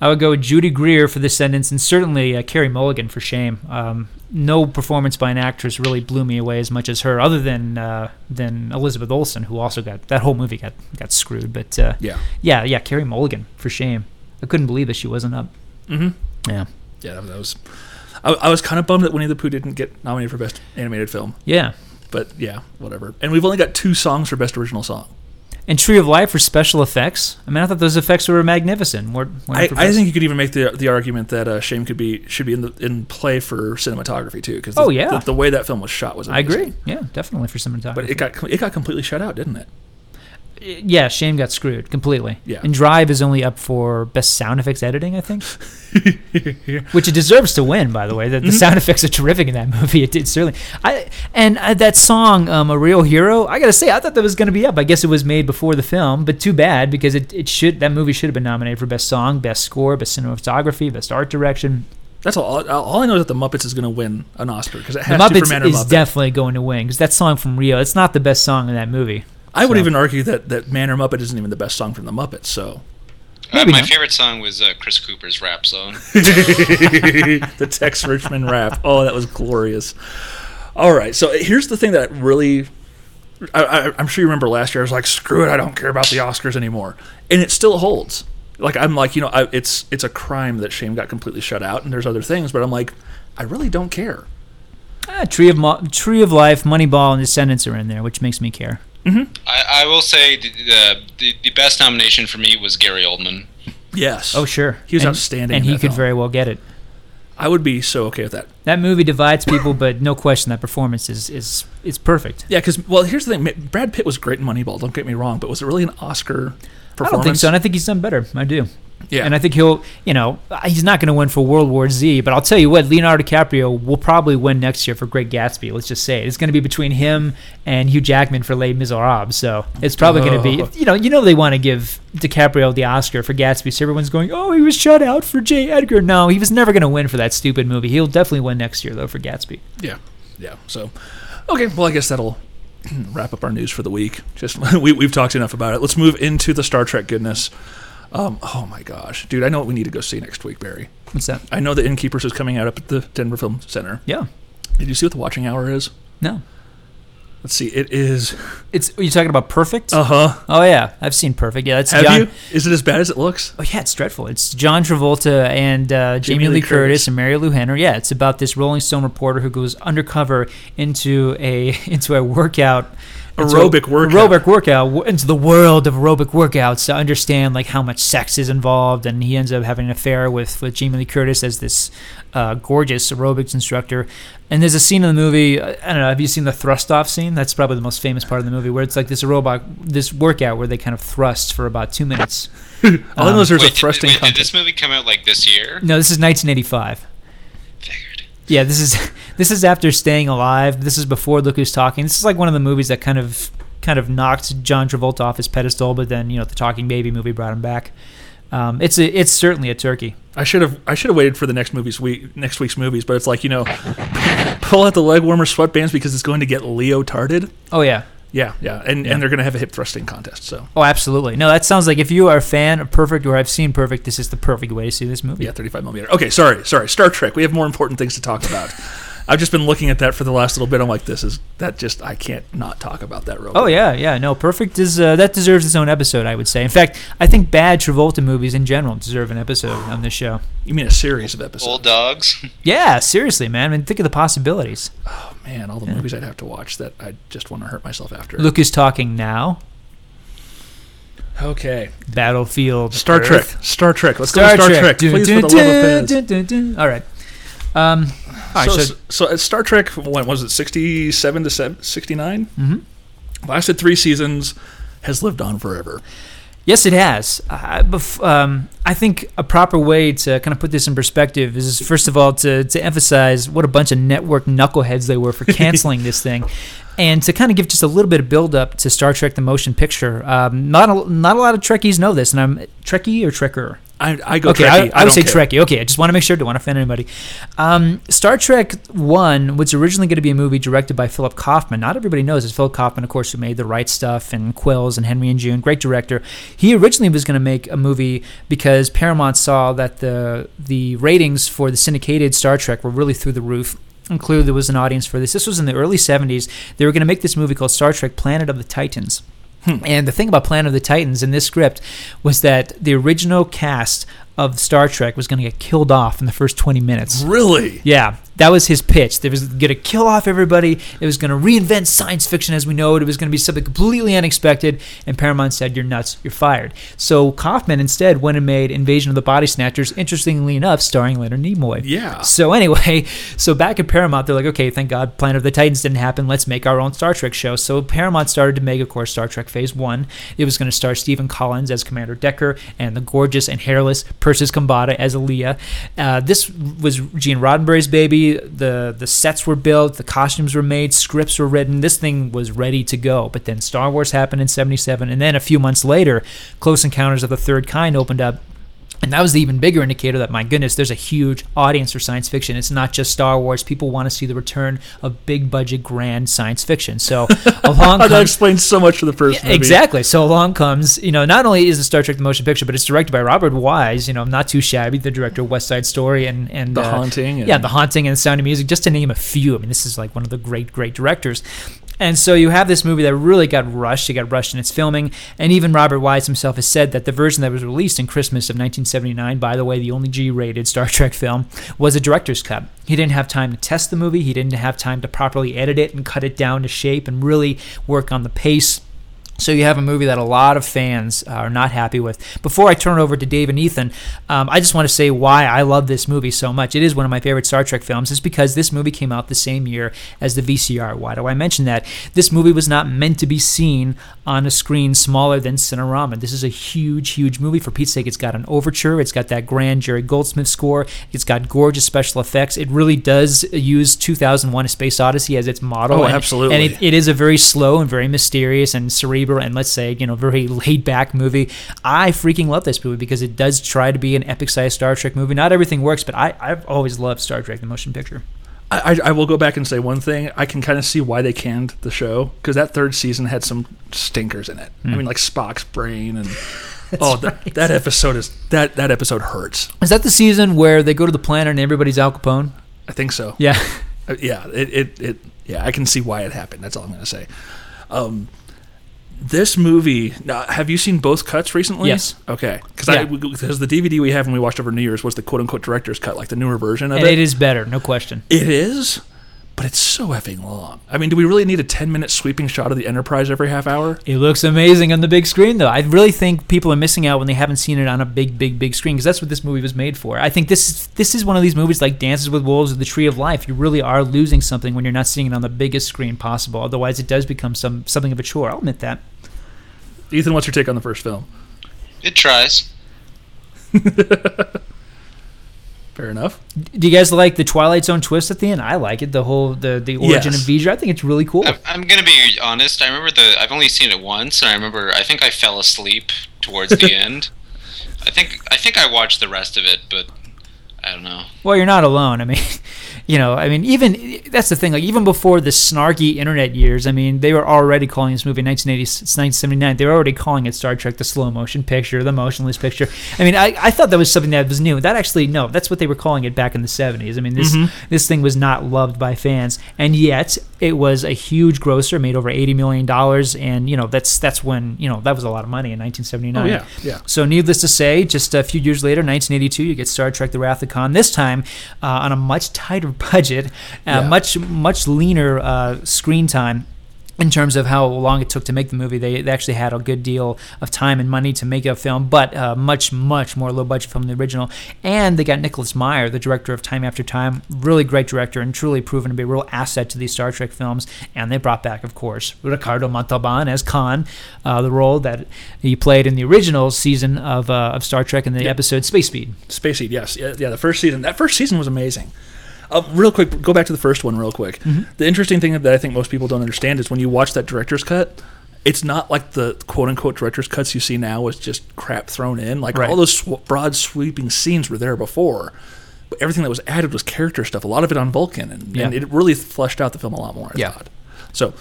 I would go with Judy Greer for Descendants and certainly uh, Carey Mulligan for Shame. Um, no performance by an actress really blew me away as much as her, other than uh, than Elizabeth Olsen, who also got that whole movie got got screwed. But uh, Yeah. yeah, yeah, Carey Mulligan for Shame. I couldn't believe that she wasn't up. Mm-hmm. Yeah, Yeah, that was. I, I was kind of bummed that Winnie the Pooh didn't get nominated for Best Animated Film. yeah. But yeah, whatever. And we've only got two songs for best original song. And Tree of Life for special effects. I mean, I thought those effects were magnificent. More, more I, I think you could even make the the argument that uh, Shame could be should be in the in play for cinematography too. Because Oh, yeah. the, the way that film was shot was I agree. Yeah, definitely for cinematography. But it got it got completely shut out, didn't it? Yeah, Shame got screwed completely. Yeah. And Drive is only up for best sound effects editing, I think, which it deserves to win. By the way, the, the Mm-hmm. sound effects are terrific in that movie. It did certainly. I and uh, that song, um, "A Real Hero." I gotta say, I thought that was gonna be up. I guess it was made before the film, but too bad because it, it should that movie should have been nominated for best song, best score, best cinematography, best art direction. That's all. All I know is that the Muppets is going to win an Oscar because it The has to for Muppets Man or is Muppet. definitely going to win because that song from Rio. It's not the best song in that movie. I would so. even argue that that Man or Muppet isn't even the best song from the Muppets. So Uh, my not. favorite song was uh, Chris Cooper's rap song. the Tex Richman rap. Oh, that was glorious. All right, so here's the thing that really. I, I, I'm sure you remember last year. I was like, "Screw it! I don't care about the Oscars anymore," and it still holds. Like I'm like, you know, I, it's it's a crime that Shame got completely shut out, and there's other things, but I'm like, I really don't care. Ah, Tree of Mo- Tree of Life, Moneyball, and Descendants are in there, which makes me care. Mm-hmm. I, I will say the, the the the best nomination for me was Gary Oldman. Yes. Oh, sure. He was And- outstanding And he could film. very well get it. I would be so okay with that. That movie divides people, but no question that performance is is it's perfect. Yeah, because well, here's the thing: Brad Pitt was great in Moneyball. Don't get me wrong, but was it really an Oscar performance? I don't think so, and I think he's done better. I do. Yeah, And I think he'll, you know, he's not going to win for World War Z, but I'll tell you what, Leonardo DiCaprio will probably win next year for Great Gatsby. Let's just say it. It's going to be between him and Hugh Jackman for Les Miserables. So it's probably going to Oh. be, you know, you know they want to give DiCaprio the Oscar for Gatsby. So everyone's going, oh, he was shut out for J. Edgar. No, he was never going to win for that stupid movie. He'll definitely win next year though for Gatsby. Yeah, yeah. So, okay. Well, I guess that'll wrap up our news for the week. Just we we've talked enough about it. Let's move into the Star Trek goodness. Um, oh my gosh, dude! I know what we need to go see next week, Barry. What's that? I know the Innkeepers is coming out up at the Denver Film Center. Yeah. Did you see what the watching hour is? No. Let's see. It is. It's are you talking about Perfect? Uh huh. oh yeah, I've seen Perfect. Yeah, that's Have John. you? Is it as bad as it looks? Oh yeah, it's dreadful. It's John Travolta and uh, Jamie, Lee Curtis, and Marilu Henner. Yeah, it's about this Rolling Stone reporter who goes undercover into a into a workout. Into a- Aerobic workout. Aerobic workout into the world of aerobic workouts to understand like how much sex is involved, and he ends up having an affair with with Jamie Lee Curtis as this uh, gorgeous aerobics instructor. And there's a scene in the movie. uh, I don't know. Have you seen the thrust off scene? That's probably the most famous part of the movie, where it's like this robot, this workout where they kind of thrust for about two minutes. All I know is there's Wait, a did, thrusting wait, did this movie come out like this year? No, this is 1985. Figured. Yeah, this is this is after Staying Alive. This is before Look Who's Talking. This is like one of the movies that kind of kind of knocked John Travolta off his pedestal, but then you know the Talking Baby movie brought him back. Um, it's a, it's certainly a turkey. I should have I should have waited for the next movie's week next week's movies, but it's like you know, pull out the leg warmer sweatbands because it's going to get Leo leotarded. Oh yeah. Yeah, yeah, and Yeah. and they're going to have a hip thrusting contest. So Oh, absolutely. No, that sounds like if you are a fan of Perfect or I've seen Perfect, this is the perfect way to see this movie. yeah, 35 millimeter. Okay, sorry, sorry. Star Trek. We have more important things to talk about. I've just been looking at that for the last little bit. I'm like, this is that just I can't not talk about that real. Oh quick. yeah, yeah. No, Perfect is uh, that deserves its own episode. I would say. In fact, I think bad Travolta movies in general deserve an episode on this show. You mean a series of episodes? Old dogs. Yeah, seriously, man. I mean, think of the possibilities. Oh man, all the movies I'd have to watch that I just want to hurt myself after. Luke is talking now. Okay, Battlefield. Star Earth. Trek. Star Trek. Let's Star, go to Star Trek. Trek. Dun, Please, dun, for the love of dun, Pez. dun, dun, dun. All right. Um, all right. so, So, so, Star Trek, what was it, 67 to 69? Mhm. Lasted three seasons, has lived on forever. yes, it has. Uh, bef- um, I think a proper way to kind of put this in perspective is first of all to to emphasize what a bunch of network knuckleheads they were for canceling this thing. And to kind of give just a little bit of build up to Star Trek: The Motion Picture, um, not a, not a lot of Trekkies know this, and I'm Trekkie or Trekker. I, I go okay, Trekkie. I, I would say care. Trekkie. Okay, I just want to make sure. Don't want to offend anybody. Um, Star Trek One was originally going to be a movie directed by Philip Kaufman. Not everybody knows it's Philip Kaufman, of course, who made The Right Stuff and Quills and Henry and June. Great director. He originally was going to make a movie because Paramount saw that the the ratings for the syndicated Star Trek were really through the roof. And clearly there was an audience for this. This was in the early 70s. They were going to make this movie called Star Trek Planet of the Titans. Hmm. And the thing about Planet of the Titans in this script was that the original cast of Star Trek was going to get killed off in the first 20 minutes. Really? Yeah, that was his pitch. There was going to kill off everybody. It was going to reinvent science fiction as we know it. It was going to be something completely unexpected. And Paramount said, "You're nuts. You're fired." So Kaufman instead went and made Invasion of the Body Snatchers. Interestingly enough, starring Leonard Nimoy. Yeah. So anyway, so back at Paramount, they're like, "Okay, thank God, Planet of the Titans didn't happen. Let's make our own Star Trek show." So Paramount started to make, of course, Star Trek Phase One. It was going to star Stephen Collins as Commander Decker and the gorgeous and hairless Persis Khambatta as Ilia. Uh, this was Gene Roddenberry's baby. The the sets were built, the costumes were made, scripts were written. This thing was ready to go. But then Star Wars happened in '77, and then a few months later, Close Encounters of the Third Kind opened up. And that was the even bigger indicator that, my goodness, there's a huge audience for science fiction. It's not just Star Wars. People want to see the return of big budget, grand science fiction. So along that explains so much for the first movie. Exactly. So along comes, you know, not only is the Star Trek the motion picture, but it's directed by Robert Wise. You know, not too shabby, the director of West Side Story and and The uh, Haunting and- yeah, The Haunting and Sound of Music, just to name a few. I mean, this is like one of the great, great directors. And so you have this movie that really got rushed. It got rushed in its filming, and even Robert Wise himself has said that the version that was released in Christmas of 1979, by the way, the only G-rated Star Trek film, was a director's cut. He didn't have time to test the movie. He didn't have time to properly edit it and cut it down to shape and really work on the pace. So you have a movie that a lot of fans are not happy with. Before I turn it over to Dave and Ethan, um, I just want to say why I love this movie so much. It is one of my favorite Star Trek films. It's because this movie came out the same year as the VCR. Why do I mention that? This movie was not meant to be seen on a screen smaller than Cinerama. This is a huge, huge movie. For Pete's sake, it's got an overture. It's got that grand Jerry Goldsmith score. It's got gorgeous special effects. It really does use 2001: A Space Odyssey as its model. Oh, and- absolutely. And it, it is a very slow and very mysterious and cerebral and let's say you know very laid back movie. I freaking love this movie because it does try to be an epic sized Star Trek movie. Not everything works, but I I've always loved Star Trek the motion picture. I, I will go back and say one thing. I can kind of see why they canned the show because that third season had some stinkers in it. Hmm. I mean, like Spock's brain and oh, that, that episode is that that episode hurts. Is that the season where they go to the planet and everybody's Al Capone? I think so. Yeah. Uh, yeah, it, it, it yeah, I can see why it happened. That's all I'm gonna say. Um, this movie. Now, have you seen both cuts recently? Yes. Okay, because Yeah. because the DVD we have when we watched over New Year's was the quote unquote director's cut, like the newer version of and it. it is better, no question. It is, but it's so effing long. I mean, do we really need a 10 minute sweeping shot of the Enterprise every half hour? It looks amazing on the big screen, though. I really think people are missing out when they haven't seen it on a big, big, big screen because that's what this movie was made for. I think this is this is one of these movies like Dances with Wolves or The Tree of Life. You really are losing something when you're not seeing it on the biggest screen possible. Otherwise, it does become some something of a chore. I'll admit that. Ethan, what's your take on the first film? It tries. Fair enough. Do you guys like the Twilight Zone twist at the end? I like it. The whole the the origin Yes. of V'ger. I think it's really cool. I'm, I'm gonna be honest. I remember the. I've only seen it once, and I remember. I think I fell asleep towards the end. I think. I think I watched the rest of it, but I don't know. Well, you're not alone. I mean, you know, I mean, even that's the thing. Like, even before the snarky internet years, I mean, they were already calling this movie 1980, 1979. They were already calling it Star Trek: The Slow Motion Picture, the motionless picture. I mean, I, I thought that was something that was new. That actually, no, that's what they were calling it back in the 70s. I mean, this mm-hmm. this thing was not loved by fans, and yet it was a huge grosser, made over 80 million dollars, and you know, that's that's when you know that was a lot of money in 1979. Oh, yeah, yeah. So, needless to say, just a few years later, 1982, you get Star Trek: The Wrath of Khan. This time, uh, on a much tighter budget, uh, Yeah. much much leaner uh, screen time. In terms of how long it took to make the movie, they, they actually had a good deal of time and money to make a film, but uh, much, much more low budget film than the original. And they got Nicholas Meyer, the director of Time After Time, really great director and truly proven to be a real asset to these Star Trek films. And they brought back, of course, Ricardo Montalban as Khan, uh, the role that he played in the original season of, uh, of Star Trek in the episode Space Seed. Space Seed, yes. Yeah, yeah, the first season. That first season was amazing. Uh, real quick, go back to the first one, real quick. Mm-hmm. The interesting thing that I think most people don't understand is when you watch that director's cut, it's not like the quote unquote director's cuts you see now with just crap thrown in. Like Right. all those sw- broad sweeping scenes were there before. But everything that was added was character stuff, a lot of it on Vulcan. And, Yeah. and it really fleshed out the film a lot more, I Yeah. thought. So,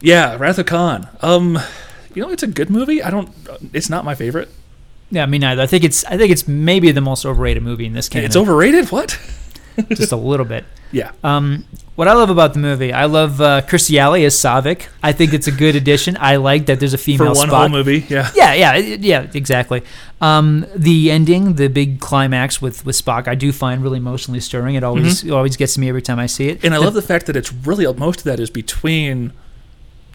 yeah, Wrath of Khan. Um, you know, it's a good movie. I don't, it's not my favorite. Yeah, me neither. I think it's I think it's maybe the most overrated movie in this canon. It's overrated? What? just a little bit. Yeah. Um, what I love about the movie, I love uh, Kirstie Alley as Saavik. I think it's a good addition. I like that there's a For female one Spock. whole movie, yeah. Yeah, yeah, yeah, exactly. Um, the ending, the big climax with, with Spock, I do find really emotionally stirring. It always it always gets to me every time I see it. Mm-hmm. And I love the fact that it's really most of that is between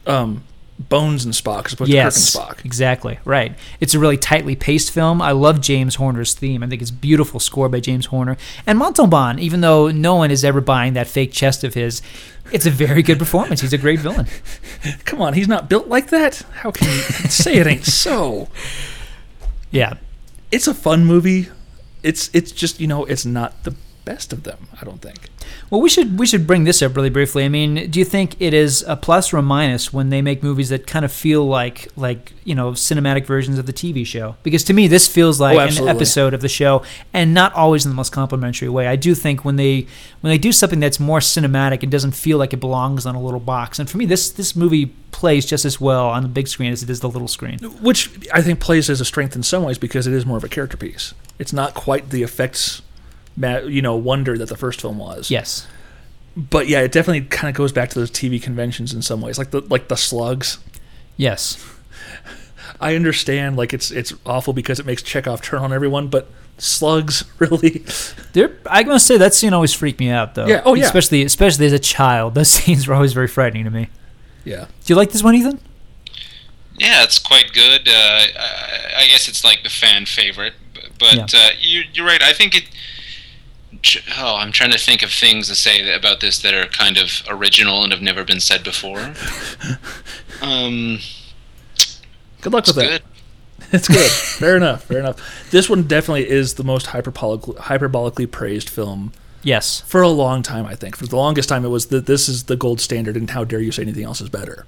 um, Bones and Spock as opposed yes, to Kirk and Spock. exactly right. It's a really tightly paced film. I love James Horner's theme. I think it's a beautiful score by James Horner and Montalban. Even though no one is ever buying that fake chest of his, it's a very good performance. He's a great villain. Come on, he's not built like that. How can you say it ain't so? Yeah, It's a fun movie. It's it's just you know it's not the best of them. I don't think. Well, we should we should bring this up really briefly. I mean, do you think it is a plus or a minus when they make movies that kind of feel like like you know cinematic versions of the TV show? Because to me, this feels oh, like Oh, an episode of the show, and not always in the most complimentary way. I do think when they when they do something that's more cinematic, it doesn't feel like it belongs on a little box. And for me, this this movie plays just as well on the big screen as it is the little screen. Which I think plays as a strength in some ways because it is more of a character piece. It's not quite the effects, you know, wonder that the first film was. Yes. But yeah, it definitely kind of goes back to those TV conventions in some ways, like the like the slugs. Yes. I understand, like it's it's awful because it makes Chekov turn on everyone, but slugs really. There, I must say that scene always freaked me out, though. Yeah, oh, yeah. Especially, especially as a child, those scenes were always very frightening to me. Yeah. Do you like this one, Ethan? Yeah, it's quite good. Uh, I, I guess it's like the fan favorite, but Yeah. uh, you, you're right. I think it. Ch- Oh, I'm trying to think of things to say about this that are kind of original and have never been said before. Um, Good luck it's with good. that. It's good. fair enough. Fair enough. This one definitely is the most hyperbolic, hyperbolically praised film Yes. for a long time. I think for the longest time it was that this is the gold standard, and how dare you say anything else is better?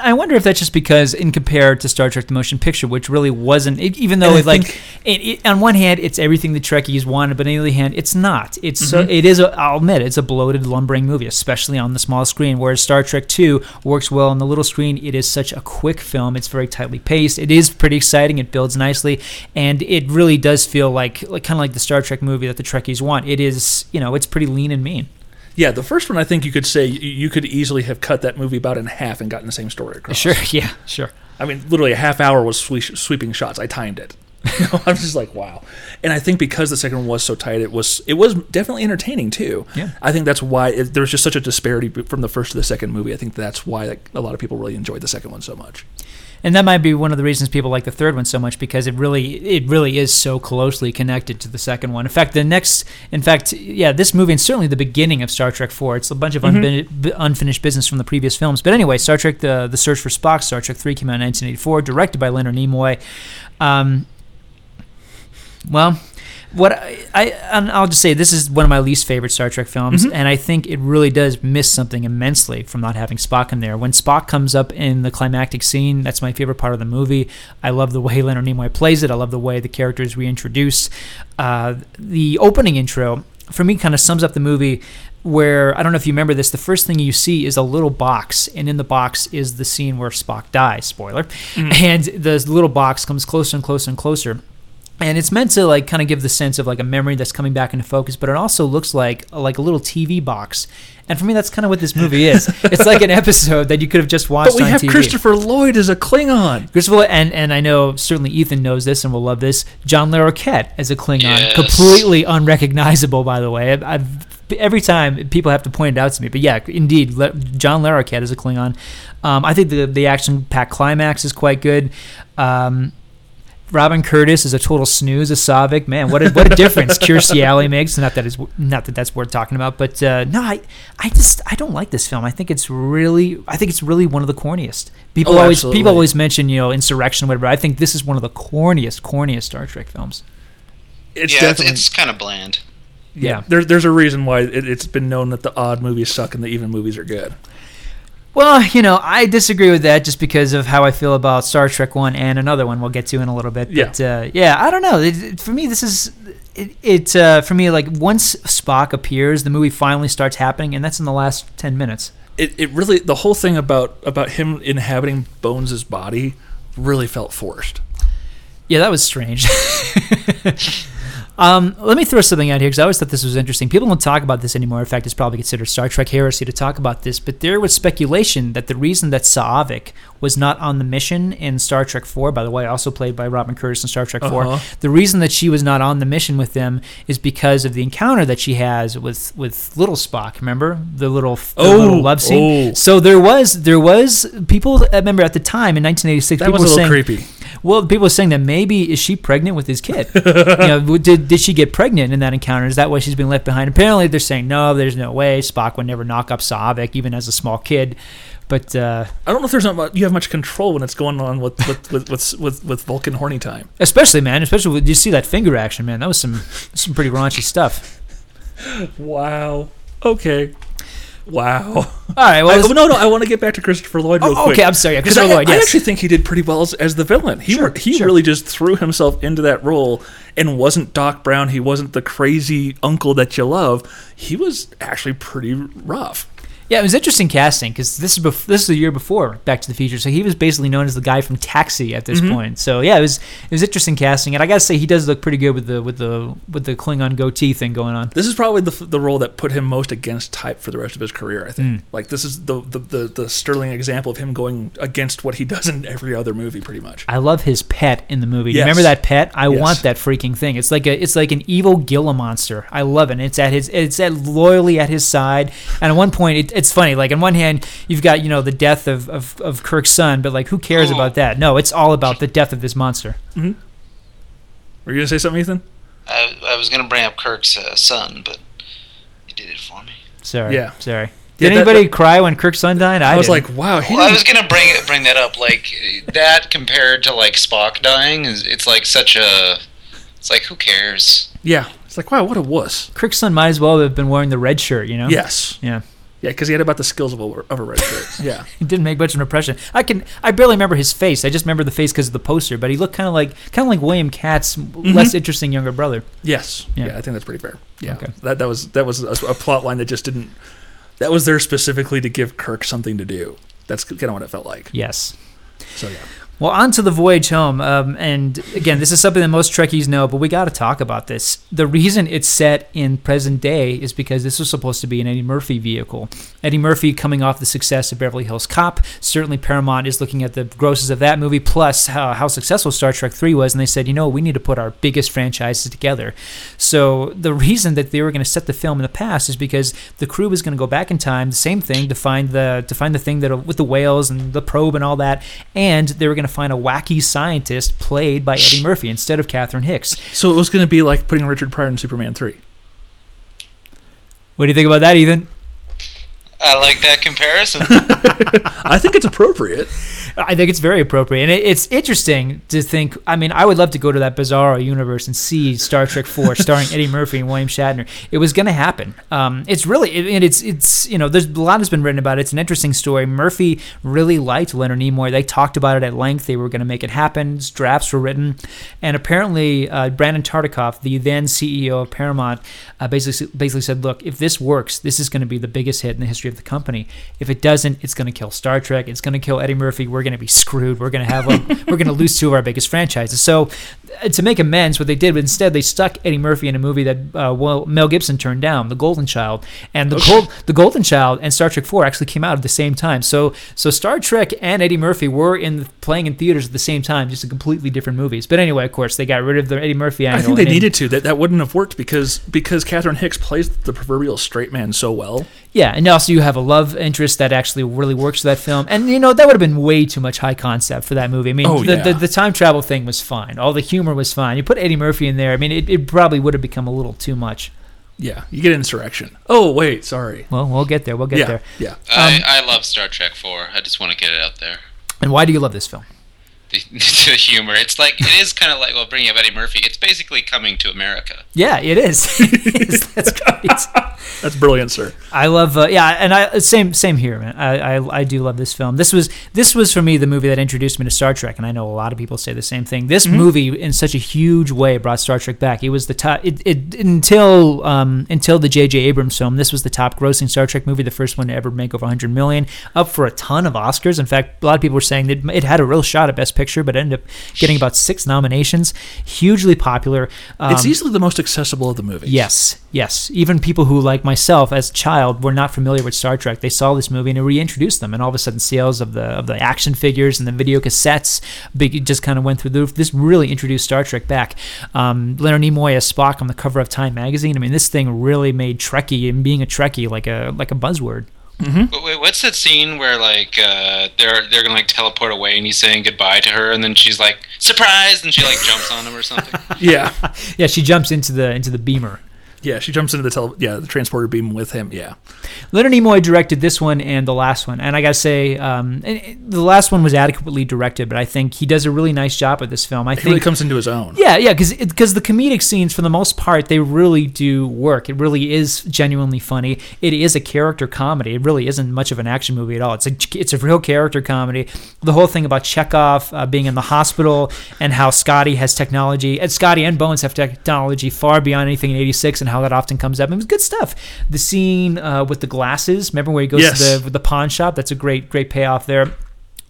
I wonder if that's just because, in compared to Star Trek: The Motion Picture, which really wasn't, it, even though it, like, it, it, on one hand, it's everything the Trekkies wanted, but on the other hand, it's not. It's so, Mm-hmm. it is. A, I'll admit, it's a bloated, lumbering movie, especially on the small screen. Whereas Star Trek Two works well on the little screen. It is such a quick film. It's very tightly paced. It is pretty exciting. It builds nicely, and it really does feel like, like kind of like the Star Trek movie that the Trekkies want. It is, you know, it's pretty lean and mean. Yeah, the first one I think you could say you, could easily have cut that movie about in half and gotten the same story across. Sure. Yeah. Sure. I mean, literally a half hour was sweeping shots. I timed it. You know, I'm just like, wow. And I think because the second one was so tight, it was it was definitely entertaining too. Yeah. I think that's why it, there was just such a disparity from the first to the second movie. I think that's why like, a lot of people really enjoyed the second one so much. And that might be one of the reasons people like the third one so much because it really it really is so closely connected to the second one. In fact, the next in fact, yeah, this movie and certainly the beginning of Star Trek 4, it's a bunch of unbin- b- unfinished business from the previous films. But anyway, Star Trek the the Search for Spock, Star Trek 3 came out in 1984, directed by Leonard Nimoy. Um, well, what I, I and I'll just say this is one of my least favorite Star Trek films, and I think it really does miss something immensely from not having Spock in there. When Spock comes up in the climactic scene, that's my favorite part of the movie. I love the way Leonard Nimoy plays it. I love the way the character is reintroduced. Uh, the opening intro for me kind of sums up the movie. Where I don't know if you remember this, the first thing you see is a little box, and in the box is the scene where Spock dies. Spoiler, and the little box comes closer and closer and closer and it's meant to like kind of give the sense of like a memory that's coming back into focus but it also looks like like a little tv box and for me that's kind of what this movie is it's like an episode that you could have just watched But we on have TV. Christopher Lloyd as a Klingon. Christopher, and and I know certainly Ethan knows this and will love this. John Larroquette as a Klingon, Yes. completely unrecognizable. By the way, I've, I've every time people have to point it out to me. But yeah, indeed, Le- John Larroquette is a Klingon. Um, I think the the action packed climax is quite good. Um, Robin Curtis is a total snooze, a Saavik, Man, what a, what a difference Kirstie Alley makes. Not that is not that that's worth talking about, but uh, no, I I just I don't like this film. I think it's really I think it's really one of the corniest. People Oh, always absolutely. people always mention you know Insurrection, whatever. I think this is one of the corniest corniest Star Trek films. It's yeah, definitely it's kind of bland. Yeah. There, there's a reason why it, it's been known that the odd movies suck and the even movies are good. Well, you know, I disagree with that just because of how I feel about Star Trek One and another one we'll get to in a little bit. But uh, yeah, I don't know. It, it- for me, this is it. it uh, for me, like once Spock appears, the movie finally starts happening, and that's in the last ten minutes. It, it really the whole thing about about him inhabiting Bones' body really felt forced. Yeah, that was strange. Um, let me throw something out here because I always thought this was interesting. People don't talk about this anymore. In fact, it's probably considered Star Trek heresy to talk about this. But there was speculation that the reason that Saavik was not on the mission in Star Trek 4, by the way, also played by Robin Curtis in Star Trek 4, Uh-huh. the reason that she was not on the mission with them is because of the encounter that she has with, with little Spock. Remember the little, the Oh, little love scene. oh. So there was there was people. I remember at the time in 1986, That people was a were little saying, creepy. Well, people are saying that maybe is she pregnant with his kid? you know, did did she get pregnant in that encounter? Is that why she's been left behind? Apparently, they're saying no. There's no way Spock would never knock up Saavik, even as a small kid. But uh, I don't know if there's not mu- you have much control when it's going on with with with with, with, with Vulcan horny time. especially man, especially you see that finger action, man. That was some some pretty raunchy stuff. Wow. Okay. Wow. All right, well, I, no, no. I want to get back to Christopher Lloyd real Oh, quick. okay, I'm sorry, yeah, Christopher I, Lloyd, I actually think he did pretty well as, as the villain. He Sure, he sure. really just threw himself into that role and wasn't Doc Brown. He wasn't the crazy uncle that you love. He was actually pretty rough. Yeah, it was interesting casting because this is bef- this is the year before Back to the Future, so he was basically known as the guy from Taxi at this mm-hmm. point. So yeah, it was it was interesting casting, and I gotta say he does look pretty good with the with the with the Klingon goatee thing going on. This is probably the, the role that put him most against type for the rest of his career. I think. Mm. Like this is the, the the the sterling example of him going against what he does in every other movie, pretty much. I love his pet in the movie. Do you Yes. remember that pet? I Yes. want that freaking thing. It's like a it's like an evil Gila monster. I love it. And it's at his it's at loyally at his side. And at one point, it, it's funny. Like on one hand, you've got you know the death of, of of Kirk's son, but like who cares Oh. about that? No, it's all about the death of this monster. Were you gonna say something, Ethan? I, I was gonna bring up Kirk's uh, son, but you did it for me. Sorry. Yeah. Sorry. Yeah, Did that- anybody cry when Kirk's son died? I, I, was didn't. like, wow. He Well, I was gonna bring bring that up. Like that compared to like Spock dying, is it's like such a. It's like who cares? yeah. It's like, wow, what a wuss. Kirk's son might as well have been wearing the red shirt. You know. Yes. Yeah. Yeah, because he had about the skills of a, of a red shirt. Yeah. He didn't make much of an impression. I can I barely remember his face. I just remember the face because of the poster. But he looked kind of like kind of like William Katt's mm-hmm. less interesting younger brother. Yes. Yeah. Yeah. I think that's pretty fair. Yeah. Okay. That that was that was a, a plot line that just didn't. That was there specifically to give Kirk something to do. That's kind of what it felt like. Yes. So yeah. Well, on to the voyage home. Um, and again, this is something that most Trekkies know, but we got to talk about this. The reason it's set in present day is because this was supposed to be an Eddie Murphy vehicle. Eddie Murphy, coming off the success of Beverly Hills Cop, certainly Paramount is looking at the grosses of that movie, plus how, how successful Star Trek 3 was, and they said, you know, we need to put our biggest franchises together. So the reason that they were going to set the film in the past is because the crew was going to go back in time, the same thing, to find the to find the thing that with the whales and the probe and all that, and they were going to find a wacky scientist played by Eddie Murphy instead of Catherine Hicks. So it was going to be like putting Richard Pryor in Superman three. What do you think about that, Ethan? I like that comparison. I think it's appropriate. I think it's very appropriate, and it, it's interesting to think. I mean, I would love to go to that bizarro universe and see Star Trek Four starring Eddie Murphy and William Shatner. It was going to happen. Um, it's really, it, and it's it's you know, there's a lot has been written about it. It's an interesting story. Murphy really liked Leonard Nimoy. They talked about it at length. They were going to make it happen. Drafts were written, and apparently, uh, Brandon Tartikoff, the then CEO of Paramount, uh, basically basically said, "Look, if this works, this is going to be the biggest hit in the history of the company. If it doesn't, it's going to kill Star Trek. It's going to kill Eddie Murphy. We're going to be screwed. We're going to have like, we're going to lose two of our biggest franchises." So, uh, to make amends, what they did was instead they stuck Eddie Murphy in a movie that uh, well, Mel Gibson turned down, The Golden Child, and the Gold, the Golden Child and Star Trek Four actually came out at the same time. So, so Star Trek and Eddie Murphy were in playing in theaters at the same time, just completely different movies. But anyway, of course, they got rid of the Eddie Murphy I think they needed to. That that wouldn't have worked because because Catherine Hicks plays the proverbial straight man so well. Yeah, and also you have a love interest that actually really works for that film. And you know that would have been way too much high concept for that movie. I mean, Oh, the, yeah. the, the time travel thing was fine. All the humor was fine. You put Eddie Murphy in there. I mean, it, it probably would have become a little too much. Yeah, you get insurrection. Oh wait, sorry. Well, we'll get there. We'll get yeah, there. yeah. I, um, I love Star Trek 4. I just want to get it out there. And why do you love this film? The, the humor. It's like, it is kind of like, well, bringing up Eddie Murphy, it's basically coming to America. Yeah, it is. It is. That's great. That's brilliant, sir. I love, uh, yeah, and I same same here, man. I, I I do love this film. This was this was for me the movie that introduced me to Star Trek, and I know a lot of people say the same thing. This movie, in such a huge way, brought Star Trek back. It was the top. It, it until um until the J.J. Abrams film. This was the top grossing Star Trek movie, the first one to ever make over 100 million, up for a ton of Oscars. In fact, a lot of people were saying that it had a real shot at Best Picture, but ended up getting about six nominations. Hugely popular. Um, it's easily the most accessible of the movies. Yes, yes. Even people who, like myself, as a child, were not familiar with Star Trek, they saw this movie and it reintroduced them, and all of a sudden, sales of the of the action figures and the video cassettes big just kind of went through the roof. This really introduced Star Trek back. Um, Leonard Nimoy as Spock on the cover of Time magazine. I mean, this thing really made Trekkie and being a Trekkie like a like a buzzword. But wait, what's that scene where like uh, they're they're gonna like teleport away and he's saying goodbye to her and then she's like surprise and she like jumps on him or something? Yeah. Yeah, she jumps into the into the beamer. Yeah. She jumps into the tele- yeah the transporter beam with him. Yeah. Leonard Nimoy directed this one and the last one, and I gotta say, um, the last one was adequately directed, but I think he does a really nice job with this film. I He really think comes into his own. Yeah, yeah, because because the comedic scenes, for the most part, they really do work. It really is genuinely funny. It is a character comedy. It really isn't much of an action movie at all. It's a it's a real character comedy. The whole thing about Chekov uh, being in the hospital and how Scotty has technology, and Scotty and Bones have technology far beyond anything in '86, and how that often comes up. It was good stuff. The scene uh, with the glasses. Remember where he goes Yes. to the the pawn shop? That's a great great payoff there.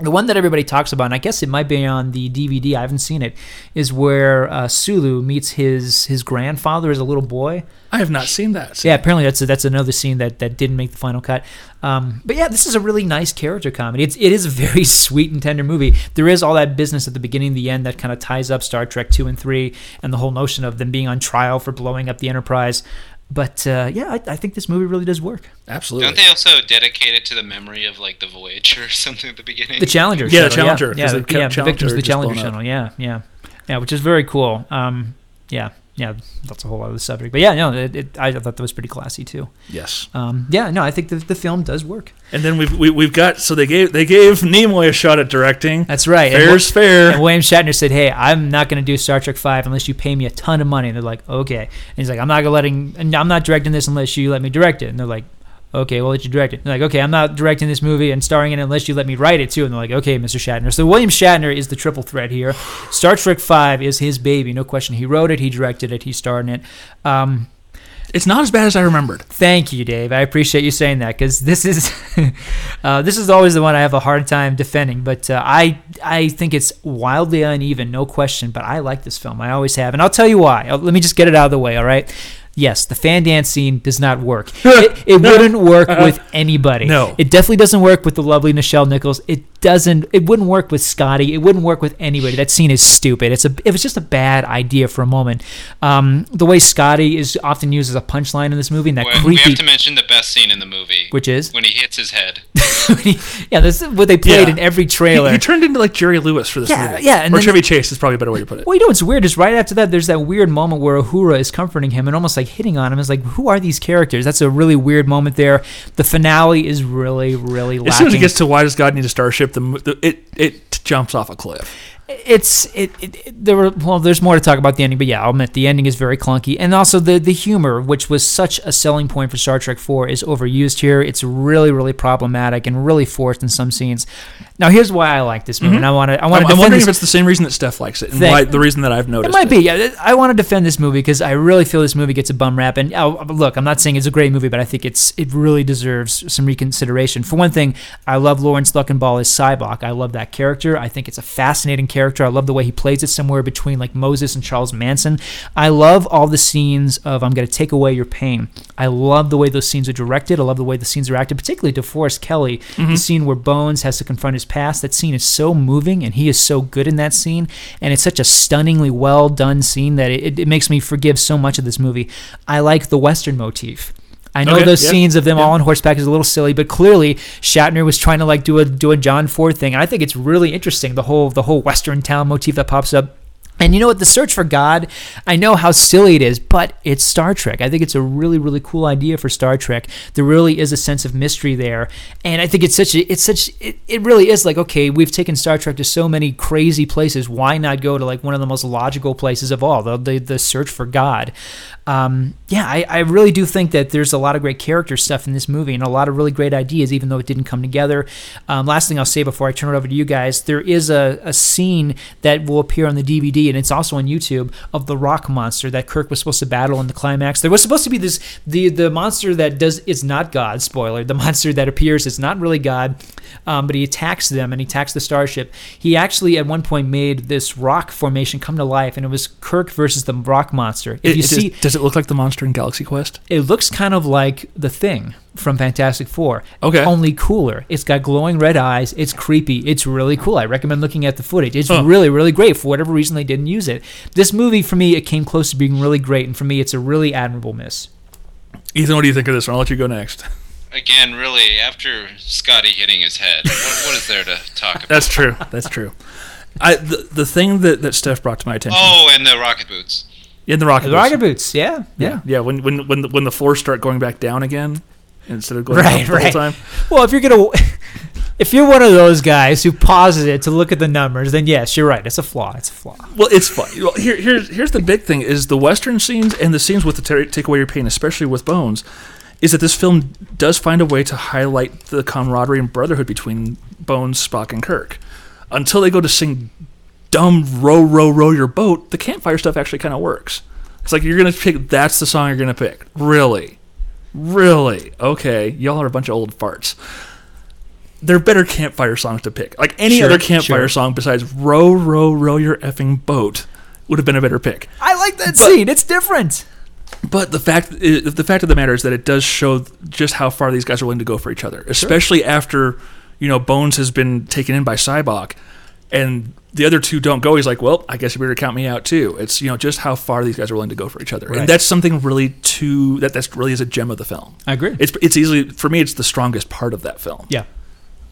The one that everybody talks about, and I guess it might be on the DVD. I haven't seen it. Is where uh, Sulu meets his his grandfather as a little boy. I have not seen that. Yeah, apparently that's that's another scene that, that didn't make the final cut. Um, but yeah, this is a really nice character comedy. It's it is a very sweet and tender movie. There is all that business at the beginning, and the end that kind of ties up Star Trek two and three, and the whole notion of them being on trial for blowing up the Enterprise. But uh, yeah, I, I think this movie really does work. Absolutely. Don't they also dedicate it to the memory of like the Voyager or something at the beginning? The Challenger. Yeah, the Challenger, Yeah, 'cause yeah, the the, yeah, the Challenger victims of the Challenger blown shuttle. Yeah, yeah, yeah, which is very cool. Um, yeah, yeah, that's a whole other subject. But yeah, no, it, it, I thought that was pretty classy too. yes. Um, yeah, no, I think the, the film does work. And then we've we, we've got so they gave they gave Nimoy a shot at directing. That's right. And Fair's Wi- fair. And William Shatner said, "Hey, I'm not going to do Star Trek Five unless you pay me a ton of money." And they're like, "Okay." And he's like, "I'm not letting, I'm not directing this unless you let me direct it." And they're like, "Okay, we'll let you direct it." They're like, "Okay, I'm not directing this movie and starring in it unless you let me write it too." And they're like, "Okay, Mr. Shatner." So William Shatner is the triple threat here. Star Trek Five is his baby, no question. He wrote it, he directed it, he starred in it. Um, It's not as bad as I remembered. Thank you, Dave. I appreciate you saying that because this is uh, this is always the one I have a hard time defending. But uh, I I think it's wildly uneven, no question. But I like this film. I always have, and I'll tell you why. Let me just get it out of the way. All right. Yes, the fan dance scene does not work. It, it wouldn't work with anybody. No. It definitely doesn't work with the lovely Nichelle Nichols. It doesn't. It wouldn't work with Scotty. It wouldn't work with anybody. That scene is stupid. It's a. It was just a bad idea for a moment. Um, the way Scotty is often used as a punchline in this movie, and that Well, we have to mention the best scene in the movie, which is when he hits his head. yeah, this is what they played Yeah. in every trailer. he turned into like Jerry Lewis for this Yeah, movie. yeah, and or then- Chevy Chase is probably a better way to put it. well, you know what's weird is right after that, there's that weird moment where Uhura is comforting him and almost like hitting on him. It's like, who are these characters? That's a really weird moment there. The finale is really, really lacking. As soon as it gets to why does God need a starship, the, the it it jumps off a cliff. It's it, it, it there were well there's more to talk about the ending but yeah i'll admit the ending is very clunky and also the the humor which was such a selling point for star trek 4 is overused here it's really really problematic and really forced in some scenes now here's why i like this movie mm-hmm. and i want to i want I'm, to I'm wondering this if it's the same reason that Steph likes it, and why the reason that I've noticed. it might be. Yeah, I want to defend this movie because I really feel this movie gets a bum rap. And oh, look, I'm not saying it's a great movie, but I think it's it really deserves some reconsideration. For one thing, I love Laurence Luckinbill as Sybok. I love that character. I think it's a fascinating character. I love the way he plays it somewhere between like Moses and Charles Manson. I love all the scenes of I'm going to take away your pain. I love the way those scenes are directed. I love the way the scenes are acted, particularly DeForest Kelley. The mm-hmm. scene where Bones has to confront his past. That scene is so moving, and he is so good in that scene. And it's such a stunningly well done scene that it, it makes me forgive so much of this movie. I like the Western motif. I know Okay, those yeah, scenes of them yeah. all on horseback is a little silly, but clearly Shatner was trying to like do a do a John Ford thing. And I think it's really interesting the whole the whole Western town motif that pops up. And you know what? The search for God, I know how silly it is, but it's Star Trek. I think it's a really, really cool idea for Star Trek. There really is a sense of mystery there. And I think it's such a, it's such, it, it really is like, okay, we've taken Star Trek to so many crazy places. Why not go to like one of the most logical places of all, the, the, the search for God? Um, yeah, I, I really do think that there's a lot of great character stuff in this movie and a lot of really great ideas, even though it didn't come together. Um, last thing I'll say before I turn it over to you guys, there is a, a scene that will appear on the DVD, and it's also on YouTube, of the rock monster that Kirk was supposed to battle in the climax. There was supposed to be this the the monster that does is not God. Spoiler: the monster that appears is not really God, um, but he attacks them and he attacks the starship. He actually at one point made this rock formation come to life, and it was Kirk versus the rock monster. If It- you it see, it look like the monster in Galaxy Quest? it looks kind of like the thing from Fantastic Four. Okay. Only cooler. It's got glowing red eyes. It's creepy. It's really cool. I recommend looking at the footage. It's Huh. really, really great. For whatever reason, they didn't use it. This movie, for me, it came close to being really great, and for me, it's a really admirable miss. Ethan, what do you think of this one? I'll let you go next. Again, really, after Scotty hitting his head, what, what is there to talk about? That's true. That's true. I the, the thing that, that Steph brought to my attention Oh, and the rocket boots. In the rocket, The Boots. rocket boots. Yeah, yeah. yeah, yeah. When when when the, when the floors start going back down again instead of going Right, up the right. whole time. Well, if you're gonna, if you're one of those guys who pauses it to look at the numbers, then yes, you're right. It's a flaw. It's a flaw. Well, it's fun. Well, here, here's here's the big thing: is the western scenes and the scenes with the ter- take away your pain, especially with Bones, is that this film does find a way to highlight the camaraderie and brotherhood between Bones, Spock, and Kirk. Until they go to sing "Dumb Row Row Row Your Boat," the campfire stuff actually kind of works. It's like you're gonna pick. That's the song you're gonna pick. Really, really? Okay, y'all are a bunch of old farts. They're better campfire songs to pick. Like any Sure, other campfire sure. song besides "Row Row Row Your effing boat" would have been a better pick. I like that scene. It's different. But the fact the fact of the matter is that it does show just how far these guys are willing to go for each other, especially after you know Bones has been taken in by Sybok, and the other two don't go. He's like, well, I guess you better count me out too. It's you know just how far these guys are willing to go for each other, Right. and that's something really to that that's really is a gem of the film. I agree. It's it's easily for me it's the strongest part of that film. Yeah.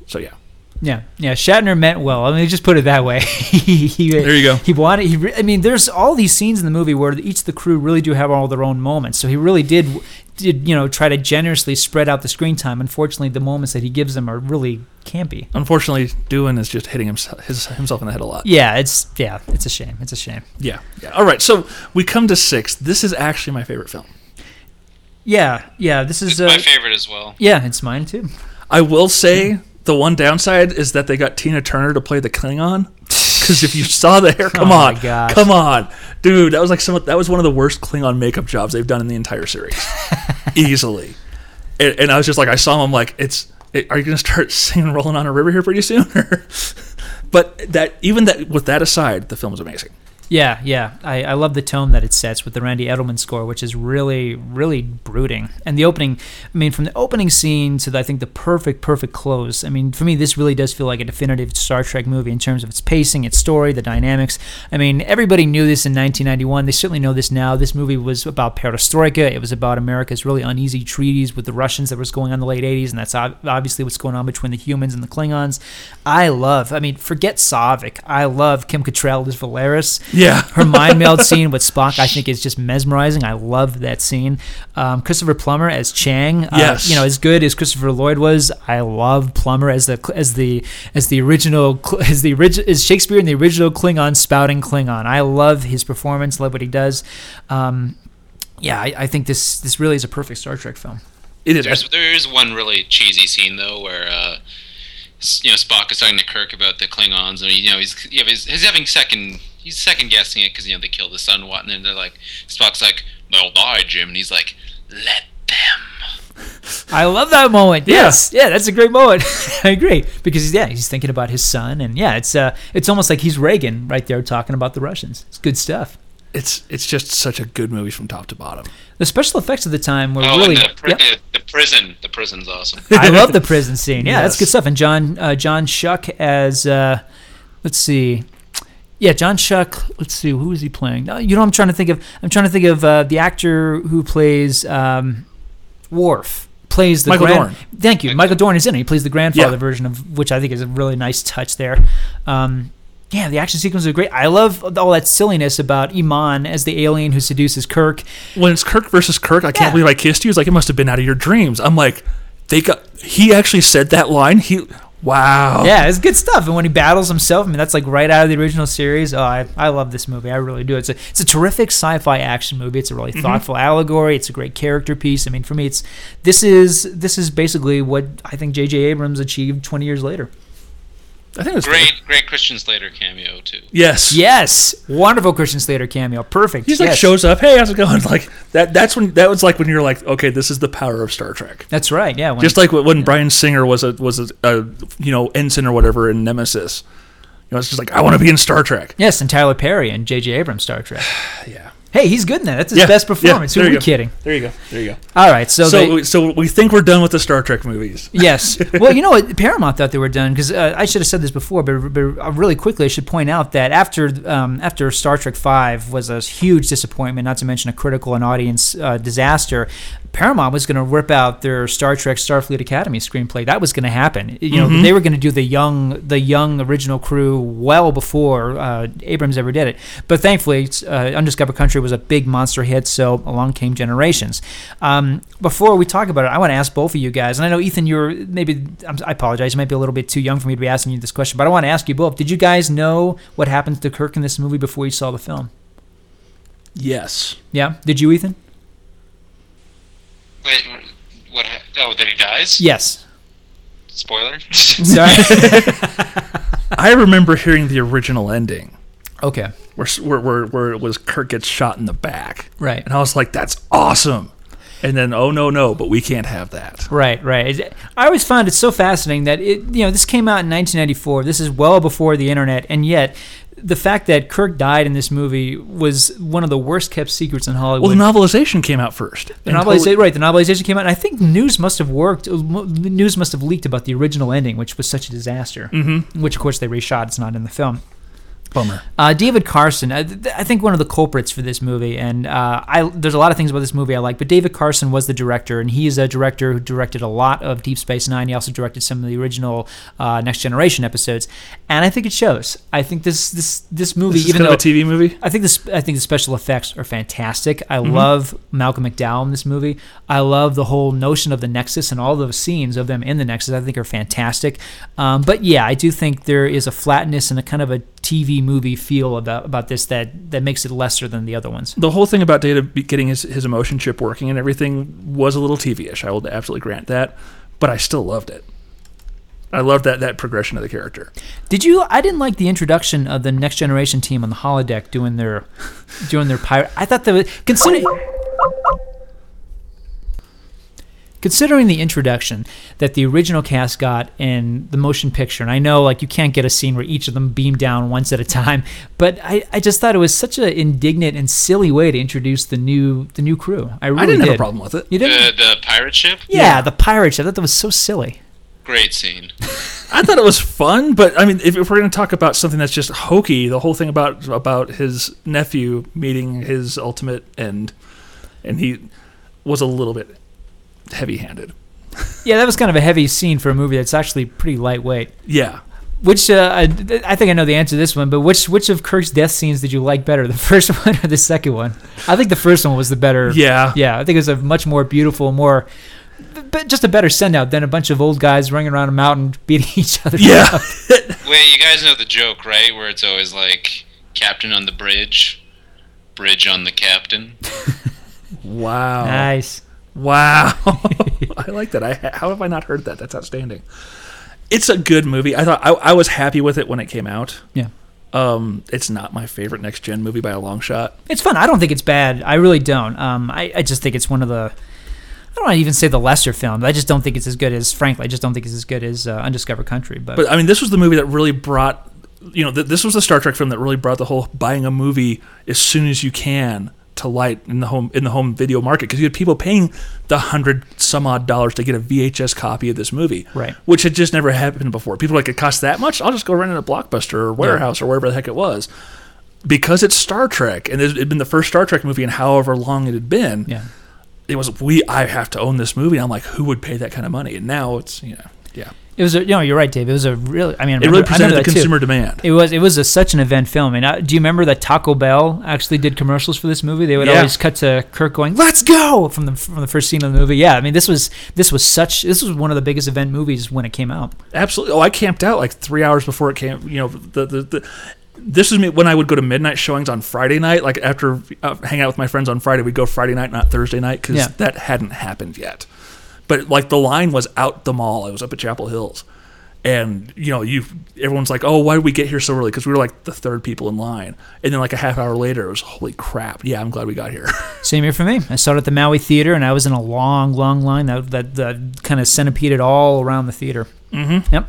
So yeah, Yeah, yeah. Shatner meant well. I mean, just put it that way. he, he, There you go. He wanted. He. I mean, there's all these scenes in the movie where each of the crew really do have all their own moments. So he really did, did you know, try to generously spread out the screen time. Unfortunately, the moments that he gives them are really campy. unfortunately, Doohan is just hitting himself his, himself in the head a lot. Yeah, it's yeah, it's a shame. It's a shame. Yeah, yeah. All right, so we come to six. This is actually my favorite film. Yeah, yeah. This is It's uh, my favorite as well. yeah, it's mine too. I will say the one downside is that they got Tina Turner to play the Klingon. Because if you saw the hair, come Oh on, come on, dude, that was like some. That was one of the worst Klingon makeup jobs they've done in the entire series, easily. And, and I was just like, I saw him, I'm like, it's. It, are you gonna start singing "Rolling on a River" here pretty soon? but that even that with that aside, the film is amazing. Yeah, yeah. I, I love the tone that it sets with the Randy Edelman score, which is really, really brooding. And the opening, I mean, from the opening scene to the, I think the perfect, perfect close. I mean, for me, this really does feel like a definitive Star Trek movie in terms of its pacing, its story, the dynamics. I mean, everybody knew this in 1991. They certainly know this now. This movie was about perestroika. It was about America's really uneasy treaties with the Russians that was going on in the late 80s, and that's obviously what's going on between the humans and the Klingons. I love, I mean, forget Saavik. I love Kim Cattrall as Valeris Yeah. her mind meld scene with Spock, I think, is just mesmerizing. I love that scene. Um, Christopher Plummer as Chang, uh, Yes. you know, as good as Christopher Lloyd was, I love Plummer as the as the as the original as the original as Shakespeare in the original Klingon spouting Klingon. I love his performance. Love what he does. Um, yeah, I, I think this this really is a perfect Star Trek film. It is. There's there is one really cheesy scene though where uh, s- you know Spock is talking to Kirk about the Klingons and you know he's you know, he's, he's having second he's second guessing it because you know they killed the son what and then they're like Spock's like they'll die Jim and he's like let them I love that moment. Yes, yeah, that's a great moment. I agree because yeah, he's thinking about his son, and yeah, it's uh, it's almost like he's Reagan right there talking about the Russians. It's good stuff. It's it's just such a good movie from top to bottom. The special effects of the time were oh really. and the, pri- Yep. the, the prison the prison's awesome I love the prison scene. Yeah, that's good stuff. And John uh, John Schuck as uh, let's see, yeah, John Schuck. Let's see, who is he playing? No, you know, I'm trying to think of. I'm trying to think of uh, the actor who plays um, Worf. Plays the Michael grand- Dorn. Thank you. Michael Dorn is in it. He plays the grandfather Yeah. version of which I think is a really nice touch there. Um, yeah, the action sequences are great. I love all that silliness about Iman as the alien who seduces Kirk. when it's Kirk versus Kirk, I can't Yeah. believe I kissed you. It's like it must have been out of your dreams. I'm like, they got. He actually said that line. He Wow. Yeah, it's good stuff. And when he battles himself, I mean, that's like right out of the original series. Oh, I, I love this movie. I really do. It's a it's a terrific sci-fi action movie. It's a really mm-hmm. thoughtful allegory. It's a great character piece. I mean, for me, it's this is this is basically what I think J.J. Abrams achieved 20 years later. I think it's Great, great Christian Slater cameo too. Yes. Yes, wonderful Christian Slater cameo. Perfect. He's like yes. shows up. Hey, how's it going? Like that. That's when that was like when you're like, okay, this is the power of Star Trek. That's right. Yeah. When, Just like when Bryan Singer was a was a, a you know ensign or whatever in Nemesis. You know, it's just like I want to be in Star Trek. yes, and Tyler Perry and J.J. Abrams Star Trek. Yeah. Hey, he's good in that. That's his Yeah, best yeah, performance. there Who are you we go. kidding? There you go. There you go. All right. So, So, they, so we think we're done with the Star Trek movies. Yes. Well, you know what? Paramount thought they were done because uh, I should have said this before, but, but uh, really quickly, I should point out that after um, after Star Trek Five was a huge disappointment, not to mention a critical and audience uh, disaster. Paramount was going to rip out their Star Trek Starfleet Academy screenplay. That was going to happen. You know, they were going to do the young the young original crew well before uh, Abrams ever did it. But thankfully, uh, Undiscovered Country was a big monster hit, so along came Generations. Um, before we talk about it, I want to ask both of you guys, and I know Ethan, you're maybe I'm, I apologize, you might be a little bit too young for me to be asking you this question, but I want to ask you both: Did you guys know what happens to Kirk in this movie before you saw the film? Yes. Yeah, did you, Ethan? Wait, what? ha- Oh, that he dies? Yes. Spoiler. Sorry. I remember hearing the original ending okay. where, s- where where where it was Kirk gets shot in the back. Right. And I was like, that's awesome. And then, oh no, no, but we can't have that. Right, right. I always found it so fascinating that it, you know, this came out in 1994. This is well before the internet, and yet the fact that Kirk died in this movie was one of the worst kept secrets in Hollywood. Well, the novelization came out first. The novelization, right? The novelization came out, and I think news must have worked. News must have leaked about the original ending, which was such a disaster. Mm-hmm. Which, of course, they reshot. It's not in the film. Bummer. Uh, David Carson, I, th- I think one of the culprits for this movie, and uh, I there's a lot of things about this movie I like, but David Carson was the director, and he is a director who directed a lot of Deep Space Nine. He also directed some of the original uh, Next Generation episodes, and I think it shows. I think this this this movie, This is even though a TV movie. I think this. I think the special effects are fantastic. I Mm-hmm. love Malcolm McDowell in this movie. I love the whole notion of the Nexus and all those scenes of them in the Nexus. I think are fantastic. Um, but yeah, I do think there is a flatness and a kind of a TV movie feel about about this that that makes it lesser than the other ones. The whole thing about Data getting his, his emotion chip working and everything was a little TV-ish. I will absolutely grant that, but I still loved it. I loved that that progression of the character. Did you? I didn't like the introduction of the Next Generation team on the holodeck doing their doing their pirate. I thought that was considering considering the introduction that the original cast got in the motion picture. And I know like you can't get a scene where each of them beam down once at a time, but I, I just thought it was such an indignant and silly way to introduce the new the new crew. I really I didn't did. have a problem with it. You didn't? the the pirate ship. yeah, the pirate ship. I thought that was so silly. Great scene. I thought it was fun, but I mean, if, if we're going to talk about something that's just hokey, the whole thing about about his nephew meeting his ultimate end, and he was a little bit heavy-handed. Yeah, that was kind of a heavy scene for a movie that's actually pretty lightweight. Yeah, Which uh, I, I think I know the answer to this one, but which which of Kirk's death scenes did you like better, the first one or the second one? I think the first one was the better. yeah, yeah. I think it was a much more beautiful, more, but just a better send out than a bunch of old guys running around a mountain beating each other. yeah. Wait, you guys know the joke, right? Where it's always like captain on the bridge, bridge on the captain. wow, nice. Wow. I like that. I how have I not heard that? That's outstanding. It's a good movie. I thought I, I was happy with it when it came out. Yeah, Um, it's not my favorite next gen movie by a long shot. it's fun. I don't think it's bad. I really don't. Um, I, I just think it's one of the. I don't want to even say the lesser films. I just don't think it's as good as, frankly, I just don't think it's as good as uh, Undiscovered Country. But, But I mean, this was the movie that really brought, you know, th- this was the Star Trek film that really brought the whole buying a movie as soon as you can to light in the home in the home video market because you had people paying the hundred some odd dollars to get a VHS copy of this movie, Right. Which had just never happened before. People were like it costs that much. I'll just go rent it at Blockbuster or Warehouse or wherever the heck it was. Because it's Star Trek, and it had been the first Star Trek movie in however long it had been. yeah. It was we. I have to own this movie. I'm like, who would pay that kind of money? And now it's you know, Yeah. It was a, you know, you're right, Dave. It was a really, I mean, I It really remember- I remember presented the that too. consumer demand. It was it was a, such an event film. And uh, do you remember that Taco Bell actually did commercials for this movie? They would Yeah. always cut to Kirk going, "Let's go!" from the from the first scene of the movie. Yeah, I mean this was this was such this was one of the biggest event movies when it came out. Absolutely. Oh, I camped out like three hours before it came. You know, the the. the this is me when I would go to midnight showings on Friday night. Like after uh, hang out with my friends on Friday, we'd go Friday night, not Thursday night, because Yeah. that hadn't happened yet. But like the line was out the mall. It was up at Chapel Hills, and you know, you everyone's like, "Oh, why did we get here so early?" Because we were like the third people in line. And then like a half hour later, it was holy crap. Yeah, I'm glad we got here. Same here for me. I saw it at the Maui Theater, and I was in a long, long line that that, that kind of centipeded all around the theater. Mm-hmm. Yep.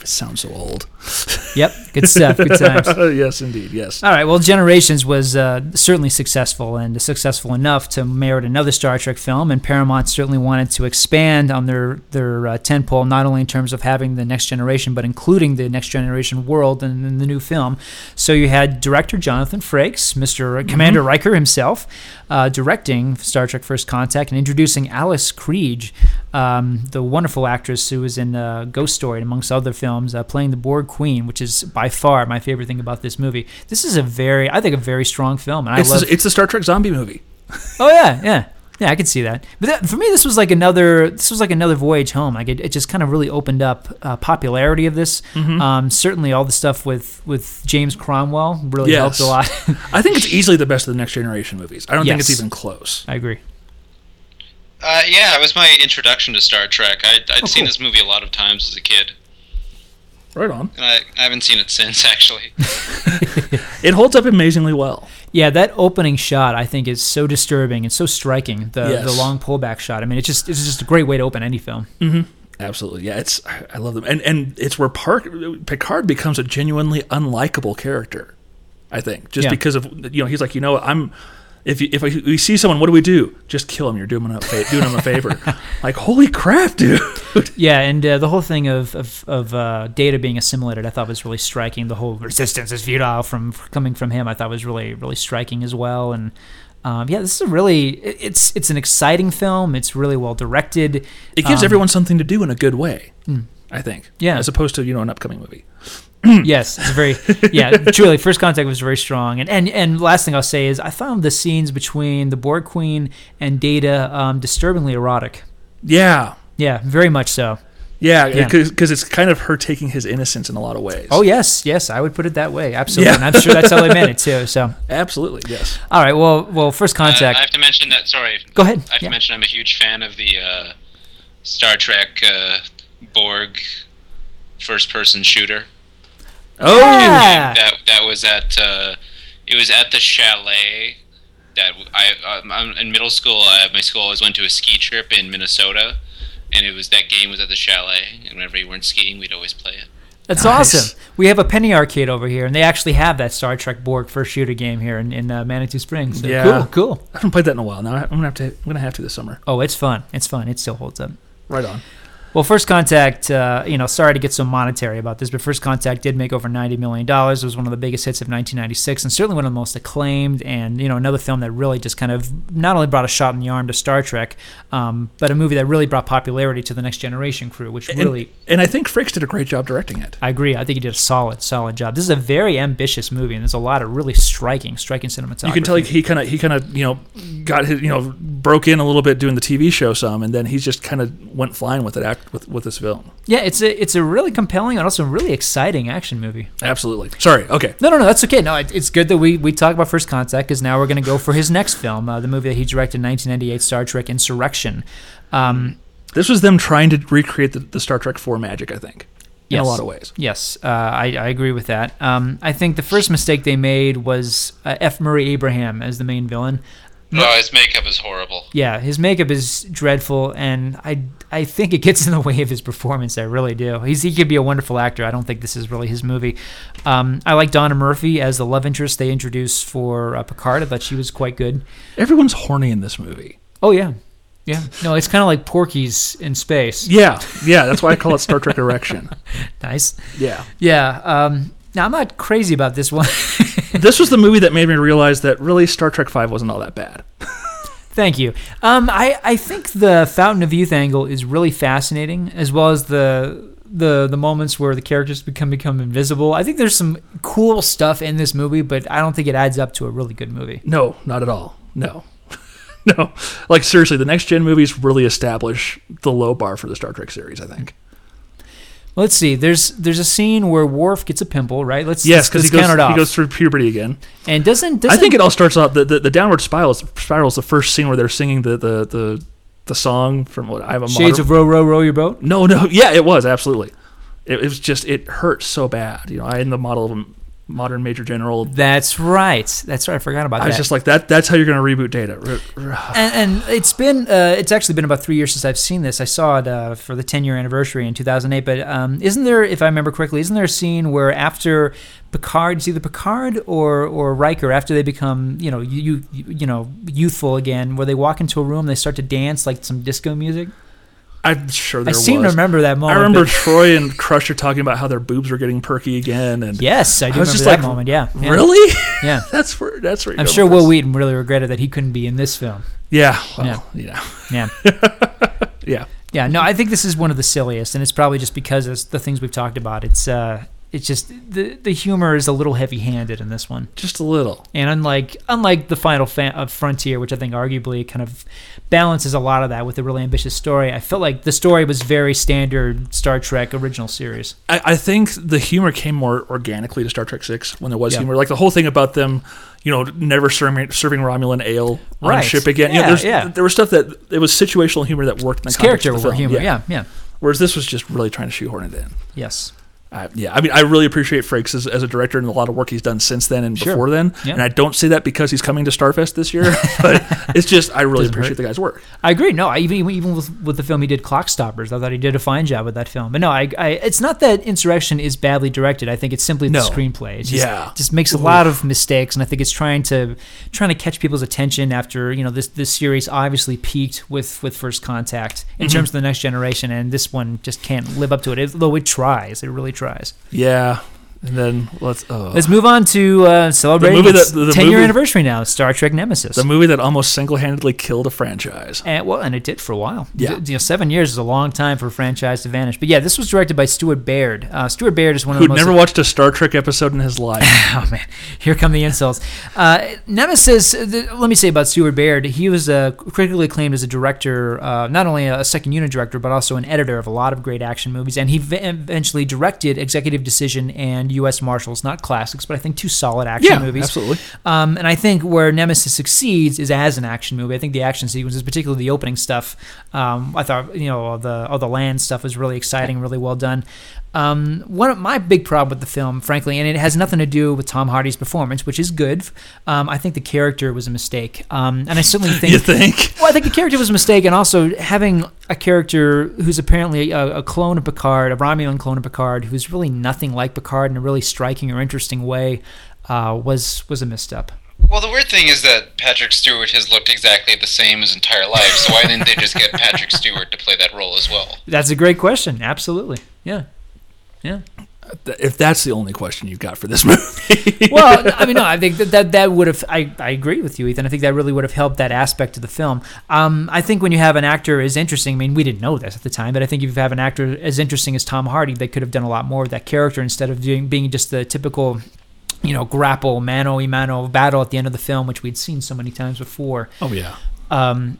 it sounds so old. Yep. Good stuff. Good times. yes, indeed. Yes. All right. Well, Generations was uh, certainly successful and successful enough to merit another Star Trek film, and Paramount certainly wanted to expand on their their uh, tentpole, not only in terms of having the Next Generation, but including the Next Generation world in, in the new film. So you had director Jonathan Frakes, Mr. Commander Riker himself, uh, directing Star Trek: First Contact and introducing Alice Krige, um, the wonderful actress who was in uh, Ghost Story and amongst other films, uh, playing the Borg Queen, which is by far my favorite thing about this movie. This is a very, I think, a very strong film, and I It's love. it's a Star Trek zombie movie. oh yeah, yeah, yeah. I can see that. But that, for me, this was like another. This was like another voyage home. Like it, it just kind of really opened up uh, popularity of this. Mm-hmm. Um, certainly, all the stuff with with James Cromwell really Yes. helped a lot. I think it's easily the best of the Next Generation movies. I don't think it's even close. I agree. Uh, yeah, it was my introduction to Star Trek. I, I'd Oh, seen cool. this movie a lot of times as a kid, Right on. and I, I haven't seen it since, actually. It holds up amazingly well. Yeah, that opening shot I think is so disturbing and so striking. The Yes. the long pullback shot. I mean, it's just it's just a great way to open any film. Absolutely, yeah. It's I I love them, and and it's where Park Picard becomes a genuinely unlikable character. I think just Yeah. because of you know he's like you know what, I'm if you, if I, we see someone what do we do just kill him you're doing him a fa- doing him a favor like holy crap dude Yeah, and uh, the whole thing of of, of uh, data being assimilated, I thought was really striking. The whole resistance is futile from coming from him, I thought was really really striking as well. And um, yeah, this is a really it- it's it's an exciting film. It's really well directed. it gives Um, everyone something to do in a good way. I think Yeah. as opposed to you know an upcoming movie. Yes, it's very yeah. Truly, First Contact was very strong. And and and last thing I'll say is I found the scenes between the Borg Queen and Data um, disturbingly erotic. Yeah, Yeah, very much so. yeah, Yeah. because it's kind of her taking his innocence in a lot of ways. Oh yes, yes, I would put it that way. Absolutely, Yeah. and I'm sure that's how they meant it too. So, absolutely, yes. all right. Well, well, First Uh, Contact. I have to mention that. Sorry, Go ahead. I have Yeah. to mention I'm a huge fan of the uh, Star Trek uh, Borg first-person shooter. Oh, Yeah. That that was at uh, it was at the chalet that I um, I'm in middle school. Uh, my school always went to a ski trip in Minnesota, and it was that game was at the chalet. And whenever we weren't skiing, we'd always play it. That's Nice. awesome. We have a penny arcade over here, and they actually have that Star Trek Borg first shooter game here in, in uh, Manitou Springs. So Yeah. Cool, cool. I haven't played that in a while. Now I'm gonna have to. I'm gonna have to this summer. Oh, it's fun. It's fun. It still holds up. Right on. Well, First Contact, uh, you know, sorry to get so monetary about this, but First Contact did make over $90 million. It was one of the biggest hits of 1996 and certainly one of the most acclaimed. And, you know, another film that really just kind of not only brought a shot in the arm to Star Trek, um, but a movie that really brought popularity to the Next Generation crew, which really, and I think Frakes did a great job directing it. I agree. I think he did a solid, solid job. This is a very ambitious movie, and there's a lot of really striking, striking cinematography. You can tell he kind of he kind of you know got his you know broke in a little bit doing the TV show some, and then he's just kind of went flying with it act with with this film. Yeah, it's a it's a really compelling and also really exciting action movie. Absolutely. Sorry. Okay. No, no, no, that's okay. No, it, it's good that we, we talk about First Contact because now we're going to go for his next film, uh, the movie that he directed in 1998, Star Trek Insurrection. Um, This was them trying to recreate the, the Star Trek Four magic. I think in Yes. a lot of ways. yes, uh, I, I agree with that. Um, I think the first mistake they made was uh, F. Murray Abraham as the main villain. Oh, his makeup is horrible. Yeah, his makeup is dreadful, and I I think it gets in the way of his performance. I really do. He's he could be a wonderful actor. I don't think this is really his movie. Um, I like Donna Murphy as the love interest they introduced for uh, Picard. I thought she was quite good. Everyone's horny in this movie. Oh yeah, yeah. No, it's kind of like Porky's in space. Yeah. Yeah. That's why I call it Star Trek Erection. Nice. Yeah. Yeah. Um, now I'm not crazy about this one. This was the movie that made me realize that really Star Trek Five wasn't all that bad. Thank you. Um, I, I think the Fountain of Youth angle is really fascinating, as well as the the the moments where the characters become become invisible. I think there's some cool stuff in this movie, but I don't think it adds up to a really good movie. No, not at all. No. no. Like seriously, the next gen movies really establish the low bar for the Star Trek series, I think. Let's see. There's there's a scene where Worf gets a pimple, right? Let's Yes, because he goes he goes through puberty again. and doesn't, I doesn't think it all starts off the, the, the downward spiral is, spiral is the first scene where they're singing the the, the, the song from what I have a Shades modern, of Row Row Row Your Boat. No, no, yeah, it was absolutely. It, it was just it hurt so bad. You know, I am the model of modern major general. That's right. That's right. I forgot about I that. was just like that. That's how you're going to reboot Data. And, and it's been uh, it's actually been about three years since I've seen this. I saw it uh, for the 10 year anniversary in 2008. But um, isn't there, if I remember correctly, isn't there a scene where after Picard, it's either Picard or or Riker, after they become you know you you, you know youthful again, where they walk into a room, they start to dance like some disco music. I'm sure there I seem was. to remember that moment. I remember Troi and Crusher talking about how their boobs were getting perky again, and yes, I do I was remember just that like, moment. Yeah, yeah. really, Yeah. that's where that's where. I'm sure Wil. Wheaton really regretted that he couldn't be in this film. Yeah, well, yeah, Yeah. yeah. Yeah, no, I think this is one of the silliest, and it's probably just because of the things we've talked about. It's uh, it's just the the humor is a little heavy-handed in this one, Just a little. and unlike unlike the final fa- uh, frontier, which I think arguably kind of balances a lot of that with a really ambitious story, I felt like the story was very standard Star Trek original series. I, I think the humor came more organically to Star Trek Six when there was Yeah. humor. Like the whole thing about them, you know, never serving, serving Romulan ale on Right. ship again. you know, Yeah, there was stuff that it was situational humor that worked in the It's context character of the film. humor, yeah, yeah, Whereas this was just really trying to shoehorn it in. yes. I, yeah, I mean, I really appreciate Frakes as, as a director and a lot of work he's done since then and Sure. before then. Yeah. And I don't say that because he's coming to Starfest this year, but it's just I really Doesn't appreciate hurt. the guy's work. I agree. No, I even even with, with the film he did, Clock Stoppers, I thought he did a fine job with that film. But no, I, I it's not that Insurrection is badly directed. I think it's simply the screenplay. It just, Yeah. just makes a lot of mistakes, and I think it's trying to trying to catch people's attention after you know this this series obviously peaked with with First Contact in Mm-hmm. terms of the next generation, and this one just can't live up to it. Though it tries, it really tries. Yeah. And then let's oh. Let's move on to uh, celebrating movie its that- the 10 year anniversary now, Star Trek Nemesis. the movie that almost single-handedly killed a franchise. And well, and it did for a while. Yeah. You know, seven years is a long time for a franchise to vanish. But yeah, this was directed by Stuart Baird. Uh, Stuart Baird is one of Who'd the most. never watched a Star Trek episode in his life. oh man, here come the insults. Uh, Nemesis. uh, The, let me say about Stuart Baird. He was uh, critically acclaimed as a director, uh, not only a second unit director, but also an editor of a lot of great action movies. And he v- eventually directed Executive Decision and U.S. Marshals, not classics, but I think two solid action yeah, movies. absolutely. Um, and I think where Nemesis succeeds is as an action movie. I think the action sequences, particularly the opening stuff, um, I thought you know all the all the land stuff was really exciting, really well done. Um, one of my big problem with the film, frankly, and it has nothing to do with Tom Hardy's performance, which is good. Um, I think the character was a mistake, um, and I certainly think You think? well, I think the character was a mistake, and also having a character who's apparently a, a clone of Picard, a Romulan clone of Picard, who's really nothing like Picard in a really striking or interesting way, uh, was was a misstep. Well, the weird thing is that Patrick Stewart has looked exactly the same his entire life. So why didn't they just get Patrick Stewart to play that role as well? That's a great question. Absolutely, yeah, yeah. If that's the only question you've got for this movie. Well, I mean, no, I think that that, that would have. I, I agree with you, Ethan. I think that really would have helped that aspect of the film. Um, I think when you have an actor as interesting, I mean, we didn't know this at the time, but I think if you have an actor as interesting as Tom Hardy, they could have done a lot more with that character instead of doing being just the typical. You know, grapple, mano a mano battle at the end of the film, which we'd seen so many times before. oh yeah. Um,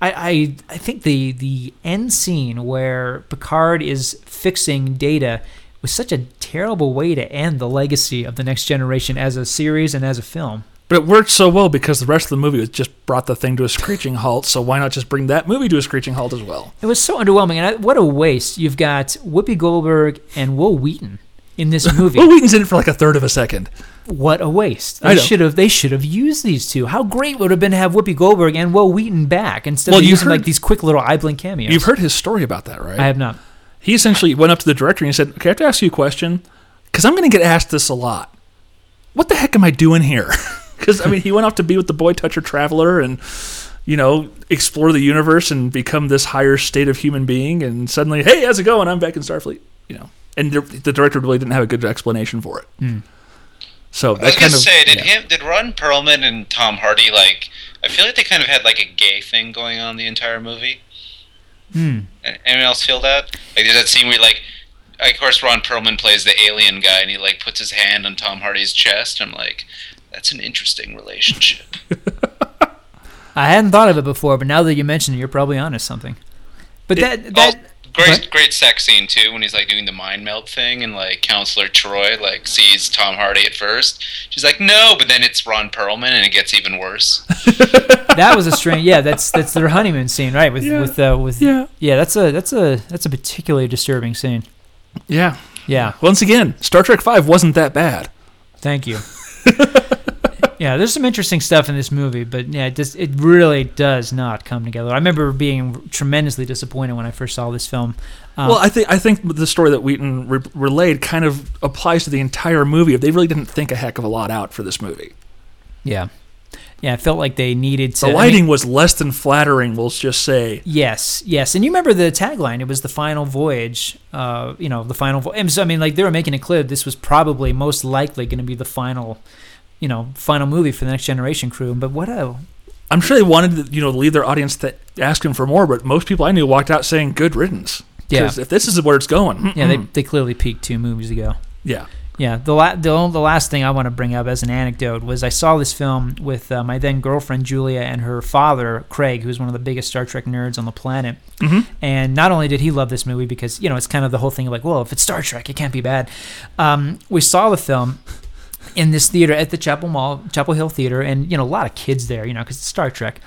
I, I I think the the end scene where Picard is fixing Data was such a terrible way to end the legacy of the Next Generation as a series and as a film. But it worked so well because the rest of the movie was just brought the thing to a screeching halt. So why not just bring that movie to a screeching halt as well? It was so underwhelming, and I, what a waste! You've got Whoopi Goldberg and Wil Wheaton in this movie. Well, Wheaton's in it for like a third of a second. what a waste! I They should have they should have used these two. How great would it have been to have Whoopi Goldberg and Wil Wheaton back instead Well, of using like these quick little eye blink cameos. You've heard his story about that, right? I have not. He essentially went up to the director and he said, "Okay, I have to ask you a question because I'm going to get asked this a lot. What the heck am I doing here?" Because I mean, he went off to be with the boy toucher traveler and you know explore the universe and become this higher state of human being. And suddenly, hey, how's it going? I'm back in Starfleet. You know, and the, the director really didn't have a good explanation for it. Hmm. So I was that gonna of say, did yeah. him, did Ron Perlman and Tom Hardy like? I feel like they kind of had like a gay thing going on the entire movie. Hmm. Anyone else feel that? Like, there's that scene where like, of course, Ron Perlman plays the alien guy, and he like puts his hand on Tom Hardy's chest. I'm like, that's an interesting relationship. I hadn't thought of it before, but now that you mention it, you're probably onto something. But that that oh, great, What? great sex scene too when he's like doing the mind meld thing, and like Counselor Troi like sees Tom Hardy at first. She's like, no, but then it's Ron Perlman, and it gets even worse. that was a strange. Yeah, that's that's their honeymoon scene, right? With Yeah. with uh, with Yeah. yeah. That's a that's a that's a particularly disturbing scene. yeah. Yeah, Once again, Star Trek Five wasn't that bad. thank you. yeah, there's some interesting stuff in this movie, but yeah, it just it really does not come together. I remember being tremendously disappointed when I first saw this film. Um, well, I think I think the story that Wheaton re- relayed kind of applies to the entire movie. They really didn't think a heck of a lot out for this movie. yeah, yeah, I felt like they needed to. The I mean- lighting was less than flattering. We'll just say. Yes, yes, and you remember the tagline? It was the final voyage. Uh, you know, the final. Vo- and so, I mean, like they were making it clear this was probably most likely going to be the final, you know, final movie for the next generation crew. But what a I'm sure they wanted to, you know, leave their audience to ask him for more, but most people I knew walked out saying "good riddance." Yeah. If this is where it's going, yeah, they mm-mm. they clearly peaked two movies ago. yeah. Yeah, the la- the, the last thing I want to bring up as an anecdote was I saw this film with uh, my then girlfriend Julia and her father Craig, who's one of the biggest Star Trek nerds on the planet. Mhm. And not only did he love this movie because you know it's kind of the whole thing of like, well, if it's Star Trek, it can't be bad. Um, we saw the film in this theater at the Chapel Mall, Chapel Hill Theater, and you know a lot of kids there, you know, because it's Star Trek.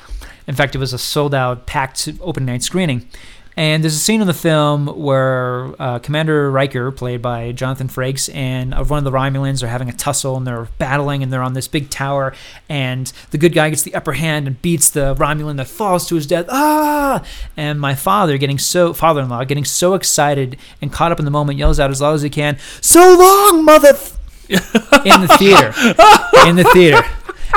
In fact, it was a sold out, packed open night screening. And there's a scene in the film where uh, Commander Riker, played by Jonathan Frakes, and uh, one of the Romulans are having a tussle and they're battling and they're on this big tower. And the good guy gets the upper hand and beats the Romulan that falls to his death. Ah! And my father, getting so father-in-law, getting so excited and caught up in the moment, yells out as loud as he can, "So long, mother!" F-" in the theater, in the theater.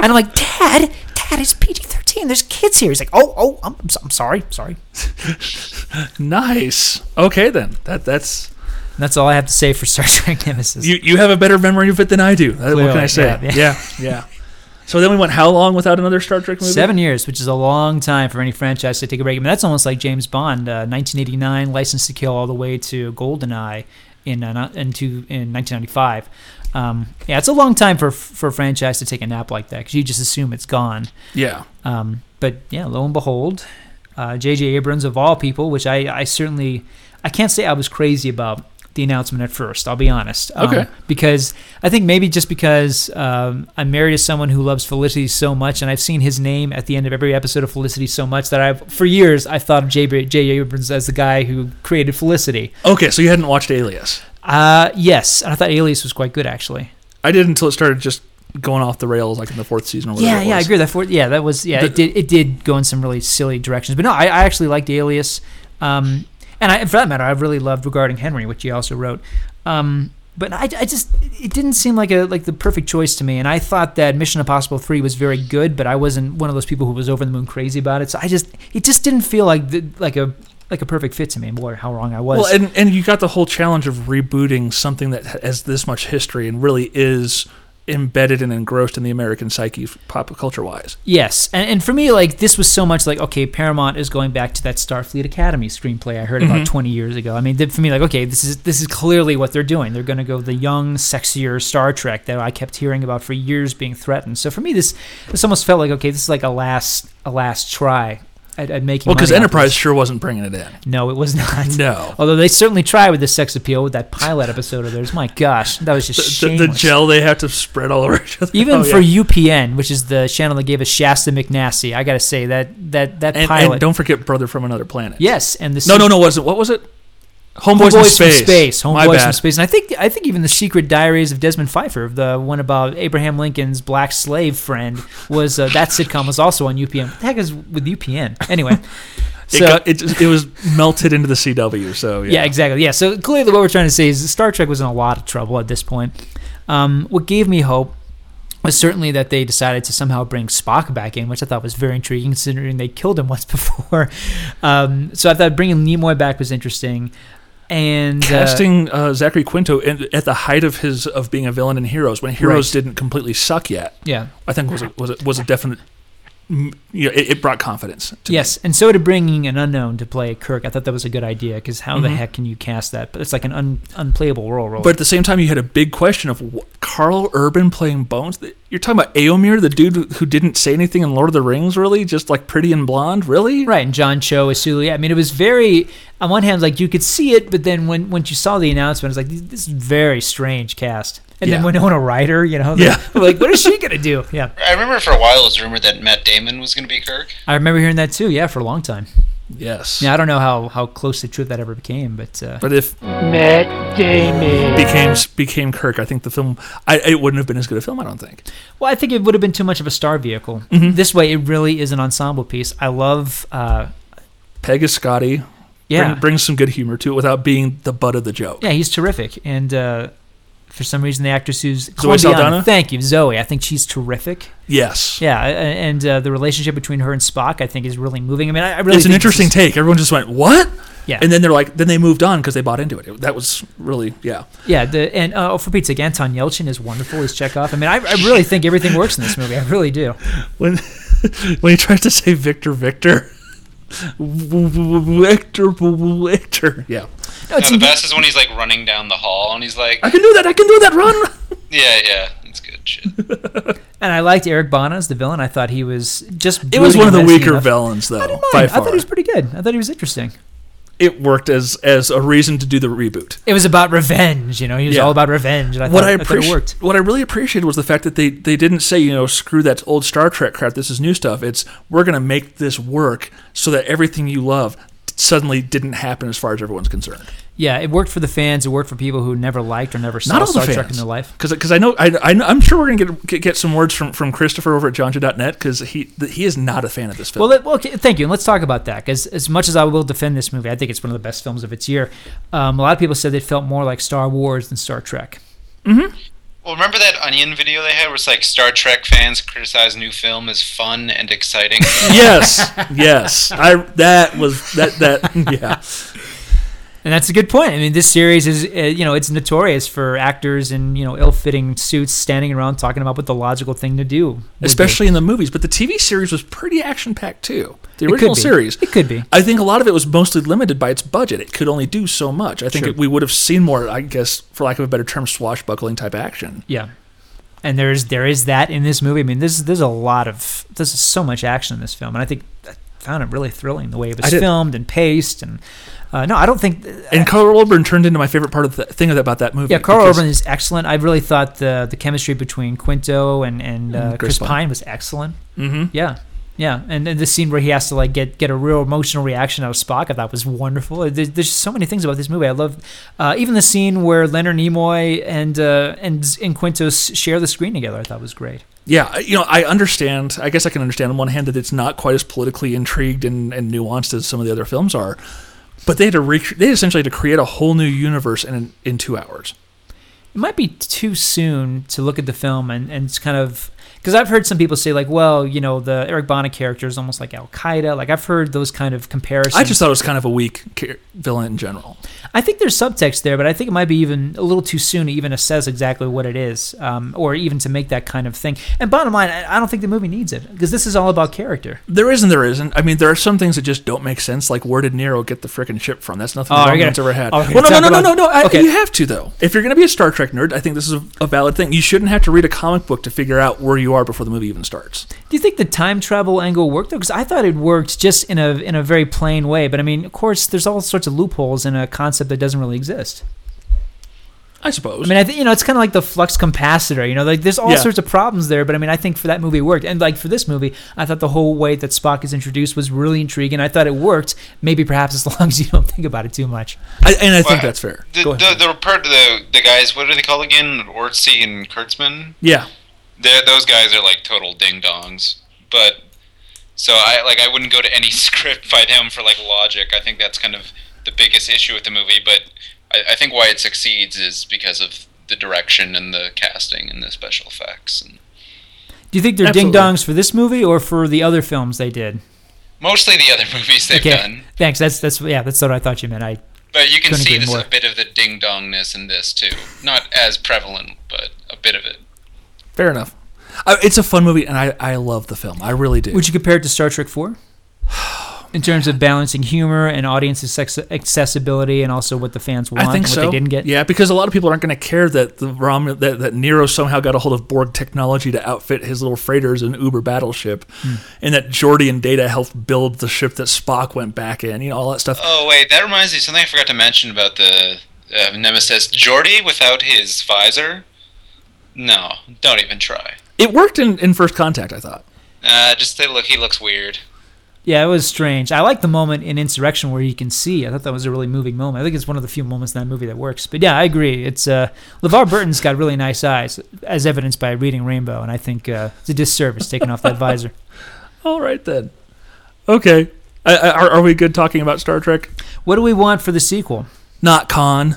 And I'm like, Dad, Dad, it's PG-13. There's kids here. He's like, Oh, oh, I'm, I'm sorry, sorry. Nice. Okay, then that that's that's all I have to say for Star Trek Nemesis. you. You have a better memory of it than I do. Uh, what can I say? yeah, Yeah, yeah. So then we went how long without another Star Trek movie? Seven years, which is a long time for any franchise to take a break. I mean, that's almost like James Bond, uh, 1989, License to Kill, all the way to GoldenEye in uh, not- in, two, in 1995. Um, yeah, it's a long time for for a franchise to take a nap like that because you just assume it's gone. Yeah. Um, but yeah, lo and behold, uh, J.J. Abrams of all people, which I, I certainly I can't say I was crazy about the announcement at first. I'll be honest. Um, Okay. Because I think maybe just because um, I'm married to someone who loves Felicity so much, and I've seen his name at the end of every episode of Felicity so much that I've for years I thought of J.J. Abrams as the guy who created Felicity. Okay, so you hadn't watched Alias. Uh, yes, and I thought Alias was quite good actually. I did until it started just going off the rails, like in the fourth season or whatever. Yeah, yeah, I agree. That for, yeah, that was yeah. The- it did it did go in some really silly directions, but no, I, I actually liked Alias, um, and I, for that matter, I really loved Regarding Henry, which he also wrote. Um, but I, I just it didn't seem like a like the perfect choice to me, and I thought that Mission Impossible three was very good, but I wasn't one of those people who was over the moon crazy about it. So I just it just didn't feel like the, like a like a perfect fit to me. Boy, how wrong I was. Well, and and you got the whole challenge of rebooting something that has this much history and really is embedded and engrossed in the American psyche, pop culture wise. Yes, and, and for me, like this was so much like okay, Paramount is going back to that Starfleet Academy screenplay I heard Mm-hmm. about 20 years ago. I mean, for me, like okay, this is this is clearly what they're doing. They're going to go the young, sexier Star Trek that I kept hearing about for years being threatened. So for me, this this almost felt like okay, this is like a last a last try at, at making. Well, because Enterprise sure wasn't bringing it in. No, it was not. No. Although they certainly tried with the sex appeal with that pilot episode of theirs. My gosh, that was just The, the, the gel they have to spread all over each other. Even Oh, for yeah. UPN, which is the channel that gave us Shasta McNasty, I gotta say that that that and, pilot. and don't forget Brother from Another Planet. yes, and the No, no, no. Wasn't what was it? Homeboys, Homeboys from space. space. My Homeboys from space. And I think I think even the Secret Diaries of Desmond Pfeiffer, the one about Abraham Lincoln's black slave friend, was uh, that sitcom was also on UPN. What the heck is with UPN? Anyway, It, so got, it it was melted into the CW. So yeah. yeah. exactly. Yeah. So clearly, what we're trying to say is Star Trek was in a lot of trouble at this point. Um, what gave me hope was certainly that they decided to somehow bring Spock back in, which I thought was very intriguing, considering they killed him once before. Um, so I thought bringing Nimoy back was interesting. And uh, casting uh, Zachary Quinto in, at the height of his of being a villain in Heroes when Heroes Right. didn't completely suck yet. yeah, I think was a, was a, was a definite. You know, it, it brought confidence. To me. yes, and so to bringing an unknown to play Kirk, I thought that was a good idea because how the Mhm. heck can you cast that? But it's like an un, unplayable role. Really. But at the same time, you had a big question of wh- Karl Urban playing Bones. You're talking about Éomer, the dude who- didn't say anything in Lord of the Rings, really, just like pretty and blonde, really. Right, and John Cho is Sulu. I mean, it was very. On one hand, like you could see it, but then when once you saw the announcement, it's like this this is very strange cast. And then Yeah. Winona Ryder, you know, Yeah. we're like what is she gonna do? Yeah, I remember for a while it was rumored that Matt Damon was going to be Kirk. I remember hearing that too. Yeah, for a long time. Yes. Yeah, I don't know how how close to truth that ever became, but uh, But if Matt Damon. became became Kirk, I think the film I, it wouldn't have been as good a film. I don't think. well, I think it would have been too much of a star vehicle. Mm-hmm. This way, it really is an ensemble piece. I love. Uh, Pegg is Scotty. Yeah, Bring, brings some good humor to it without being the butt of the joke. yeah, he's terrific, and. Uh, for some reason, the actress who's Zoe Saldana? Thank you, Zoe. I think she's terrific. Yes. Yeah, and uh, the relationship between her and Spock, I think, is really moving. I mean, I, really it's an interesting take. Everyone just went, "What?" Yeah, And then they're like, then they moved on because they bought into it. That was really, yeah. yeah. The and uh, oh, for Pete's sake, Anton Yelchin is wonderful. He's Chekov. I mean, I, I really think everything works in this movie. I really do. When when he tries to say Victor, Victor, Victor, Victor, yeah. No, it's No, the best is when he's like running down the hall and he's like, I can do that. I can do that. Run. yeah, yeah, it's good shit. and I liked Eric Bana as the villain. I thought he was just. It was one of the weaker enough. villains, though. I by mind. I thought he was pretty good. I thought he was interesting. It worked as as a reason to do the reboot. It was about revenge. You know, he was Yeah. all about revenge, and I what thought, I I it worked. what I really appreciated was the fact that they they didn't say you know screw that old Star Trek crap. This is new stuff. It's we're gonna make this work so that everything you love suddenly didn't happen as far as everyone's concerned. Yeah, it worked for the fans. It worked for people who never liked or never saw Not Star the Trek in their life. because I know I, I I'm sure we're gonna get, get get some words from from Christopher over at JohnJo.net because he he is not a fan of this film. Well, let, well, okay, thank you. And let's talk about that because as much as I will defend this movie, I think it's one of the best films of its year. Um, a lot of people said it felt more like Star Wars than Star Trek. Well, remember that Onion video they had where it's like Star Trek fans criticize new film as fun and exciting? yes, yes, I that was that that yeah. And that's a good point. I mean, this series is, uh, you know, it's notorious for actors in, you know, ill-fitting suits standing around talking about what the logical thing to do, would be. especially in the movies. But the TV series was pretty action packed too. The It original be. series, It could be. I think a lot of it was mostly limited by its budget. It could only do so much. I think it, we would have seen more, I guess, for lack of a better term, swashbuckling type action. Yeah. And there's there is that in this movie. I mean, there's there's a lot of there's so much action in this film, and I think I found it really thrilling the way it was filmed and paced. And uh, no, I don't think. And Karl Urban turned into my favorite part of the thing about that movie. Yeah, Karl Urban is excellent. I really thought the the chemistry between Quinto and and uh, And Chris Chris Pine. Pine. was excellent. Mhm. Yeah, yeah, and, and the scene where he has to like get get a real emotional reaction out of Spock, I thought was wonderful. There's, there's so many things about this movie I love. Uh, even the scene where Leonard Nimoy and uh, and and Quinto share the screen together, I thought was great. Yeah, you know, I understand. I guess I can understand on one hand that it's not quite as politically intrigued and, and nuanced as some of the other films are, but they had to rec- they essentially had to create a whole new universe in in two hours. It might be too soon to look at the film and and kind of because I've heard some people say like, well, you know, the Eric Bana character is almost like Al Qaeda. Like I've heard those kind of comparisons. I just thought it was kind of a weak villain in general. I think there's subtext there, but I think it might be even a little too soon to even assess exactly what it is, um, or even to make that kind of thing. And bottom line, I don't think the movie needs it because this is all about character. There isn't. There isn't. I mean, there are some things that just don't make sense. Like, where did Nero get the freaking ship from? That's nothing Oh, we're ever had. oh, well, no, gonna no, no, no, no. I, okay. You have to though. If you're going to be a Star Trek nerd, I think this is a valid thing. You shouldn't have to read a comic book to figure out where you are before the movie even starts. Do you think the time travel angle worked though? Because I thought it worked just in a in a very plain way. But I mean, of course, there's all sorts of loopholes in a concept that doesn't really exist. I suppose. I mean, I think you know it's kind of like the flux capacitor. You know, like there's all Yeah. sorts of problems there. But I mean, I think for that movie it worked, and like for this movie, I thought the whole way that Spock is introduced was really intriguing. I thought it worked. Maybe perhaps as long as you don't think about it too much. I, and I think that's fair. The, Go ahead. the, the, the, the guys, what are they called again? Orci and Kurtzman? yeah. They're, those guys are like total ding dongs. But so I like I wouldn't go to any script by them for like logic. I think that's kind of the biggest issue with the movie. But I, I think why it succeeds is because of the direction and the casting and the special effects. And Do you think they're ding dongs for this movie or for the other films they did? mostly the other movies they've okay, done. thanks. That's that's yeah, that's what I thought you meant. I But you can see agree this more. a bit of the ding dongness in this too. Not as prevalent, but a bit of it. Fair enough. Uh, it's a fun movie, and I, I love the film. I really do. Would you compare it to Star Trek 4? In terms of balancing humor and audience acce- accessibility and also what the fans want I think and what so. they didn't get? Yeah, because a lot of people aren't going to care that the Rom- that, that Nero somehow got a hold of Borg technology to outfit his little freighters and Uber battleship, Hmm. and that Geordi and Data helped build the ship that Spock went back in. You know all that stuff. Oh wait, that reminds me something I forgot to mention about the uh, Nemesis. Geordi without his visor. No, don't even try. It worked in, in First Contact, I thought. Uh, just they look. He looks weird. Yeah, it was strange. I like the moment in Insurrection where you can see. I thought that was a really moving moment. I think it's one of the few moments in that movie that works. But yeah, I agree. It's uh, LeVar Burton's got really nice eyes, as evidenced by reading Rainbow, and I think uh, it's a disservice taking off that visor. All right then. Okay. I, I, are, are we good talking about Star Trek? What do we want for the sequel? Not Khan.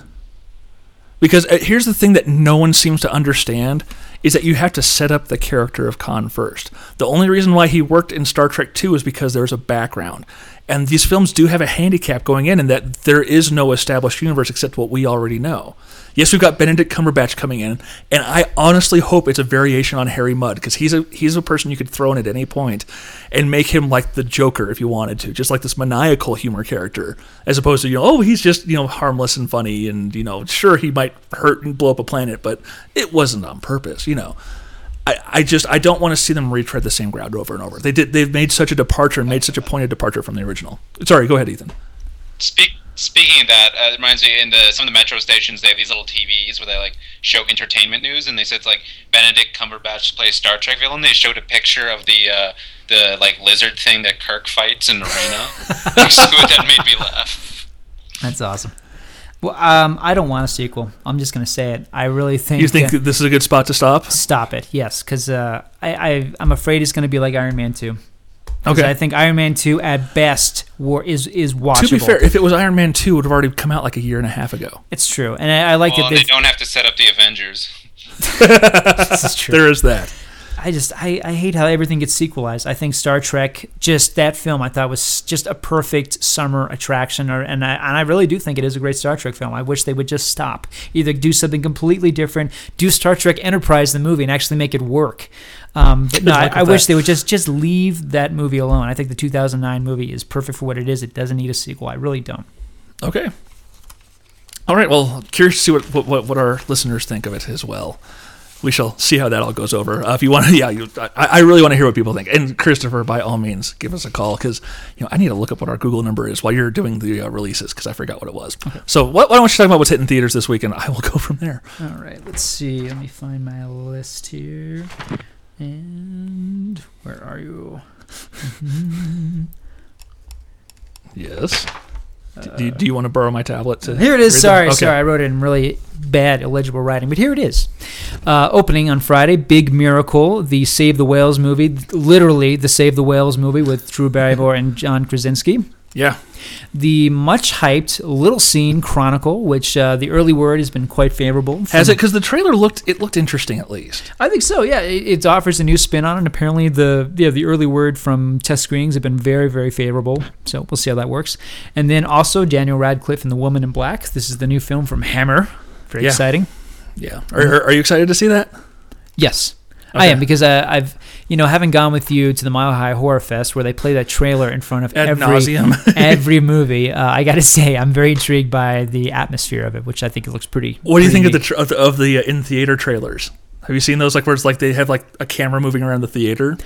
Because uh, here's the thing that no one seems to understand is that you have to set up the character of Khan first. The only reason why he worked in Star Trek 2 is because there's a background. And these films do have a handicap going in in that there is no established universe except what we already know. Yes, we've got Benedict Cumberbatch coming in, and I honestly hope it's a variation on Harry Mudd because he's a he's a person you could throw in at any point and make him like the Joker if you wanted to, just like this maniacal humor character, as opposed to you know oh he's just you know harmless and funny and you know sure he might hurt and blow up a planet, but it wasn't on purpose, you know. I, I just I don't want to see them retread the same ground over and over. They did they've made such a departure and made such a pointed departure from the original. Sorry, go ahead, Ethan. Speak, speaking of that, uh, it reminds me in the some of the metro stations they have these little TVs where they like show entertainment news, and they said it's like Benedict Cumberbatch plays Star Trek villain. They showed a picture of the uh, the like lizard thing that Kirk fights in the Arena. so that made me laugh. That's awesome. Well, um, I don't want a sequel. I'm just going to say it. I really think. You think uh, this is a good spot to stop? stop it? Yes, because uh, I, I I'm afraid it's going to be like Iron Man two. Okay. I think Iron Man two at best war is is watchable. To be fair, if it was Iron Man 2, it would have already come out like a year and a half ago. it's true, and I, I like Well, that they don't have to set up the Avengers. this is true. There is that. I just I, I hate how everything gets sequelized. I think Star Trek, just that film, I thought was just a perfect summer attraction, or and I and I really do think it is a great Star Trek film. I wish they would just stop, either do something completely different, do Star Trek Enterprise the movie, and actually make it work. Um, but no, I, I wish they would just just leave that movie alone. I think the 2009 movie is perfect for what it is. It doesn't need a sequel. I really don't. Okay. All right. Well, curious to see what, what, what, what our listeners think of it as well. We shall see how that all goes over. Uh, if you want to, yeah, you, I, I really want to hear what people think. And Christopher, by all means, give us a call because you know I need to look up what our Google number is while you're doing the uh, releases because I forgot what it was. So why, why don't you talk about what's hitting theaters this week, and I will go from there. All right, let's see. Let me find my list here. And where are you? Yes. Do, do, you want to borrow my tablet? To Here it is. Sorry, Okay. sorry. I wrote it in really bad, illegible writing, but here it is. Uh, opening on Friday, Big Miracle, the Save the Whales movie, literally the Save the Whales movie with Drew Barrymore and John Krasinski. Yeah. The much hyped Little Scene Chronicle, which uh, the early word has been quite favorable. Has it? Because the trailer looked it looked interesting at least. I think so. Yeah, it, it offers a new spin on it. And apparently, the yeah the early word from test screenings have been very very favorable. So we'll see how that works. And then also Daniel Radcliffe and the Woman in Black. This is the new film from Hammer. Very Yeah. exciting. Yeah. Are, are, are you excited to see that? Yes, I am because uh, I've you know having gone with you to the Mile High Horror Fest where they play that trailer in front of Ad every nauseum. every movie. Uh, I got to say I'm very intrigued by the atmosphere of it, which I think it looks pretty. What do you think of the tra- of the, of the uh, in theater trailers? Have you seen those? Like where it's like they have like a camera moving around the theater,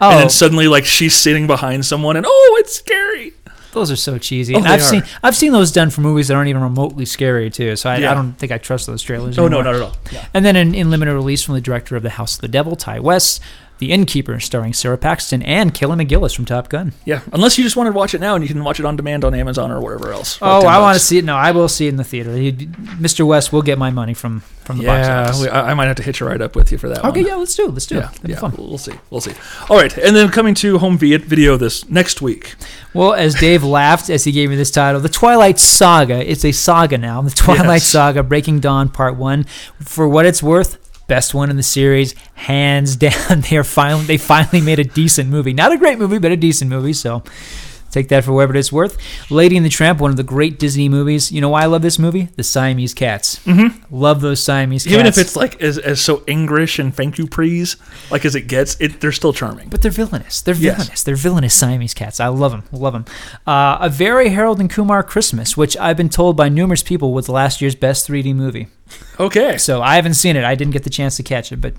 Oh, and then suddenly like she's sitting behind someone, and oh, it's scary. Those are so cheesy. Oh, and I've are. seen I've seen those done for movies that aren't even remotely scary too. So I, Yeah. I don't think I trust those trailers. Oh no, not at all. Yeah. And then in, in limited release from the director of The House of the Devil, Ti West, The Innkeeper, starring Sara Paxton and Kelly McGillis from Top Gun. Yeah, unless you just want to watch it now, and you can watch it on demand on Amazon or wherever else. Oh, 10 I want to see it. No, I will see it in the theater. He, Mr. West will get my money from from the box office. we, I, I might have to hitch a ride up with you for that. okay, one. yeah, let's do it. Let's do yeah, it. That'd be yeah. fun. We'll see. We'll see. All right, and then coming to home vi- video this next week. Well, as Dave laughed as he gave me this title, The Twilight Saga. It's a saga now. The Twilight Yes. Saga, Breaking Dawn Part 1. For what it's worth, best one in the series, hands down. They're finally they finally made a decent movie. Not a great movie, but a decent movie. So Take that for whatever it's worth. Lady and the Tramp, one of the great Disney movies. You know why I love this movie? The Siamese cats. Mm-hmm. Love those Siamese cats. Even if it's like as, as so English and thank you please, like as it gets, it they're still charming. But they're villainous. They're Yes. villainous. They're villainous Siamese cats. I love them. Love them. Uh, a very Harold and Kumar Christmas, which I've been told by numerous people was last year's best 3D movie. Okay. So I haven't seen it. I didn't get the chance to catch it, but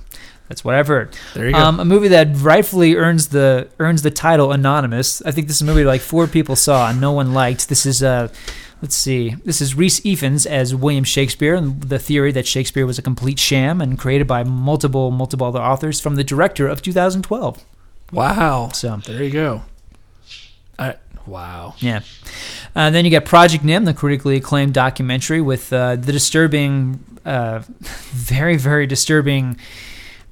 that's what I've heard. There you go. Um, a movie that rightfully earns the earns the title Anonymous. I think this is a movie like four people saw and no one liked. This is uh, let's see. This is Rhys Ifans as William Shakespeare, and the theory that Shakespeare was a complete sham and created by multiple multiple other authors from the director of 2012. wow. So There you go. I, wow. Yeah. Uh, then you got Project Nim, the critically acclaimed documentary with uh, the disturbing, uh, very, very disturbing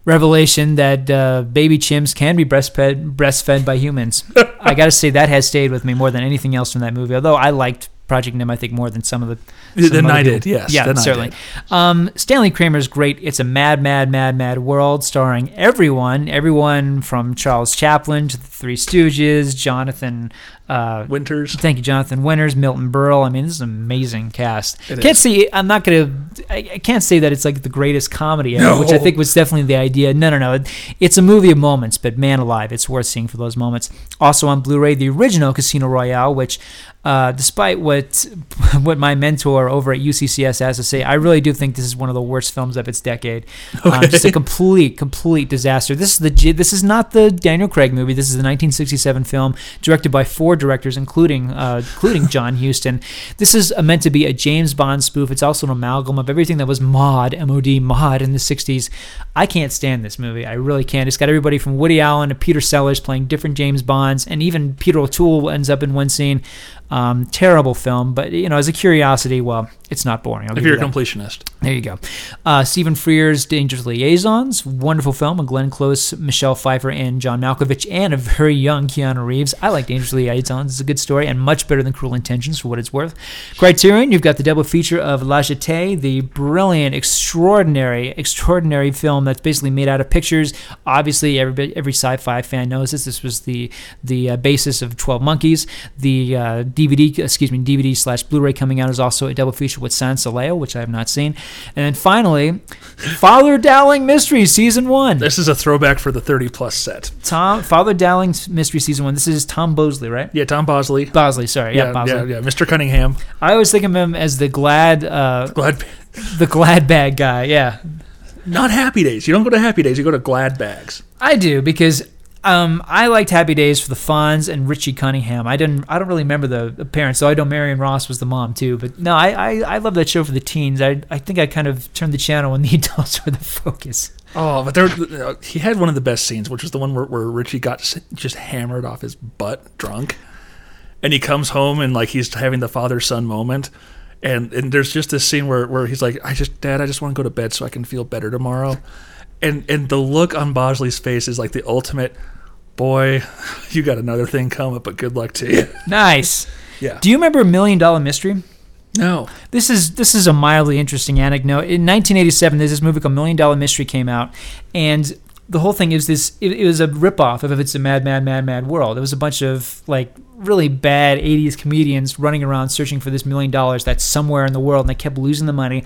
revelation that uh, baby chimps can be breastfed, breastfed by humans. I got to say, that has stayed with me more than anything else from that movie, although I liked Project Nim, I think, more than some of the. some Than I people. did, yes, Yeah, certainly. Um, Stanley Kramer's great. It's a mad, mad, mad, mad world starring everyone, everyone from Charles Chaplin to the Three Stooges, Jonathan. Uh, Winters. Thank you, Jonathan Winters, Milton Berle. I mean, this is an amazing cast. It can't is. say I'm not gonna. I, I can't say that it's like the greatest comedy ever, No. which I think was definitely the idea. No, no, no. It, it's a movie of moments, but man alive, it's worth seeing for those moments. Also on Blu-ray, the original Casino Royale, which, uh, despite what what my mentor over at UCCS has to say, I really do think this is one of the worst films of its decade. Uh, just a complete, complete disaster. This is the this is not the Daniel Craig movie. This is the 1967 film directed by four directors, including uh, including John Huston. This is uh, meant to be a James Bond spoof. It's also an amalgam of everything that was mod, MOD, mod in the 60s. I can't stand this movie. I really can't. It's got everybody from Woody Allen to Peter Sellers playing different James Bonds, and even Peter O'Toole ends up in one scene. Um, terrible film, but you know, as a curiosity, well, it's not boring. I'll If you're you a completionist. There you go. Uh, Stephen Frears' Dangerous Liaisons, wonderful film with Glenn Close, Michelle Pfeiffer, and John Malkovich, and a very young Keanu Reeves. I like Dangerous Liaisons; it's a good story and much better than Cruel Intentions, for what it's worth. Criterion, you've got the double feature of La Jetée, the brilliant, extraordinary, extraordinary film that's basically made out of pictures. Obviously, every every sci-fi fan knows this. This was the the uh, basis of Twelve Monkeys. The uh, DVD, excuse me, DVD slash Blu-ray coming out is also a double feature with Sans Soleil, which I have not seen. And then finally, Father Dowling Mysteries Season One. This is a throwback for the 30 plus set. Tom Father Dowling's Mystery Season One. This is Tom Bosley, right? Yeah, Tom Bosley. Bosley, sorry, yeah, Yeah, Bosley. yeah, yeah. Mr. Cunningham. I always think of him as the glad, uh, Glad. the glad bag guy. Yeah, Not Happy Days. You don't go to Happy Days. You go to Glad Bags. I do because um, I liked Happy Days for the Fonz and Richie Cunningham. I didn't. I don't really remember the, the parents, so I know Marion Ross was the mom too. But no, I, I, I love that show for the teens. I I think I kind of turned the channel when the adults were the focus. Oh, but there, uh, he had one of the best scenes, which was the one where, where Richie got just hammered off his butt, drunk, and he comes home and like he's having the father son moment, and and there's just this scene where where he's like, I just, Dad, I just want to go to bed so I can feel better tomorrow, and and the look on Bosley's face is like the ultimate, boy, you got another thing coming, but good luck to you. Nice. Yeah. Do you remember Million Dollar Mystery? No. This is this is a mildly interesting anecdote. In 1987, there's this movie called Million Dollar Mystery came out, and the whole thing is this. It, it was a ripoff of if It's a Mad, Mad, Mad, Mad World. It was a bunch of like really bad 80s comedians running around searching for this million dollars that's somewhere in the world, and they kept losing the money.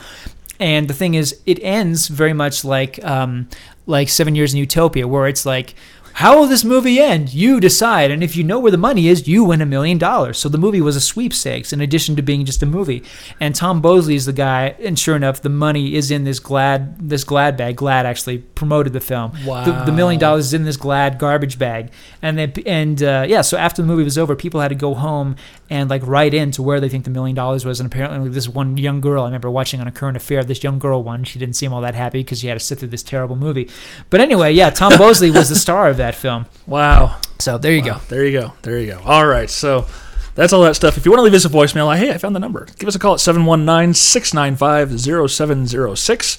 And the thing is, it ends very much like um, like Seven Years in Utopia, where it's like. How will this movie end? You decide. And if you know where the money is, you win a million dollars. So the movie was a sweepstakes in addition to being just a movie. And Tom Bosley is the guy, and sure enough, the money is in this glad this glad bag. Glad actually promoted the film. The, the million dollars is in this glad garbage bag. And then and uh, yeah, so after the movie was over, people had to go home and like write in to where they think the million dollars was. And apparently this one young girl, I remember watching on a current affair, this young girl one, she didn't seem all that happy because she had to sit through this terrible movie. But anyway, yeah, Tom Bosley was the star of that film. Wow. So there you Wow. go. There you go. There you go. All right. So that's all that stuff. If you want to leave us a voicemail, I, hey, I found the number. Give us a call at 719 695 0706.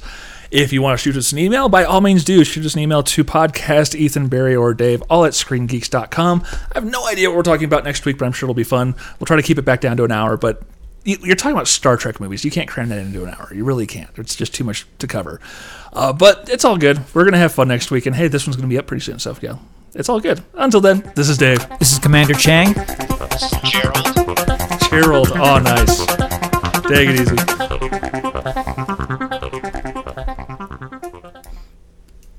If you want to shoot us an email, by all means do. Shoot us an email to podcast Ethan, Barry, or Dave, all at screengeeks.com. I have no idea what we're talking about next week, but I'm sure it'll be fun. We'll try to keep it back down to an hour, but you- you're talking about Star Trek movies. You can't cram that into an hour. You really can't. It's just too much to cover. Uh, but it's all good. We're going to have fun next week. And hey, this one's going to be up pretty soon. So, yeah, it's all good. Until then, this is Dave. This is Commander Chang. This is Gerald. Gerald. Oh, nice. Take it easy.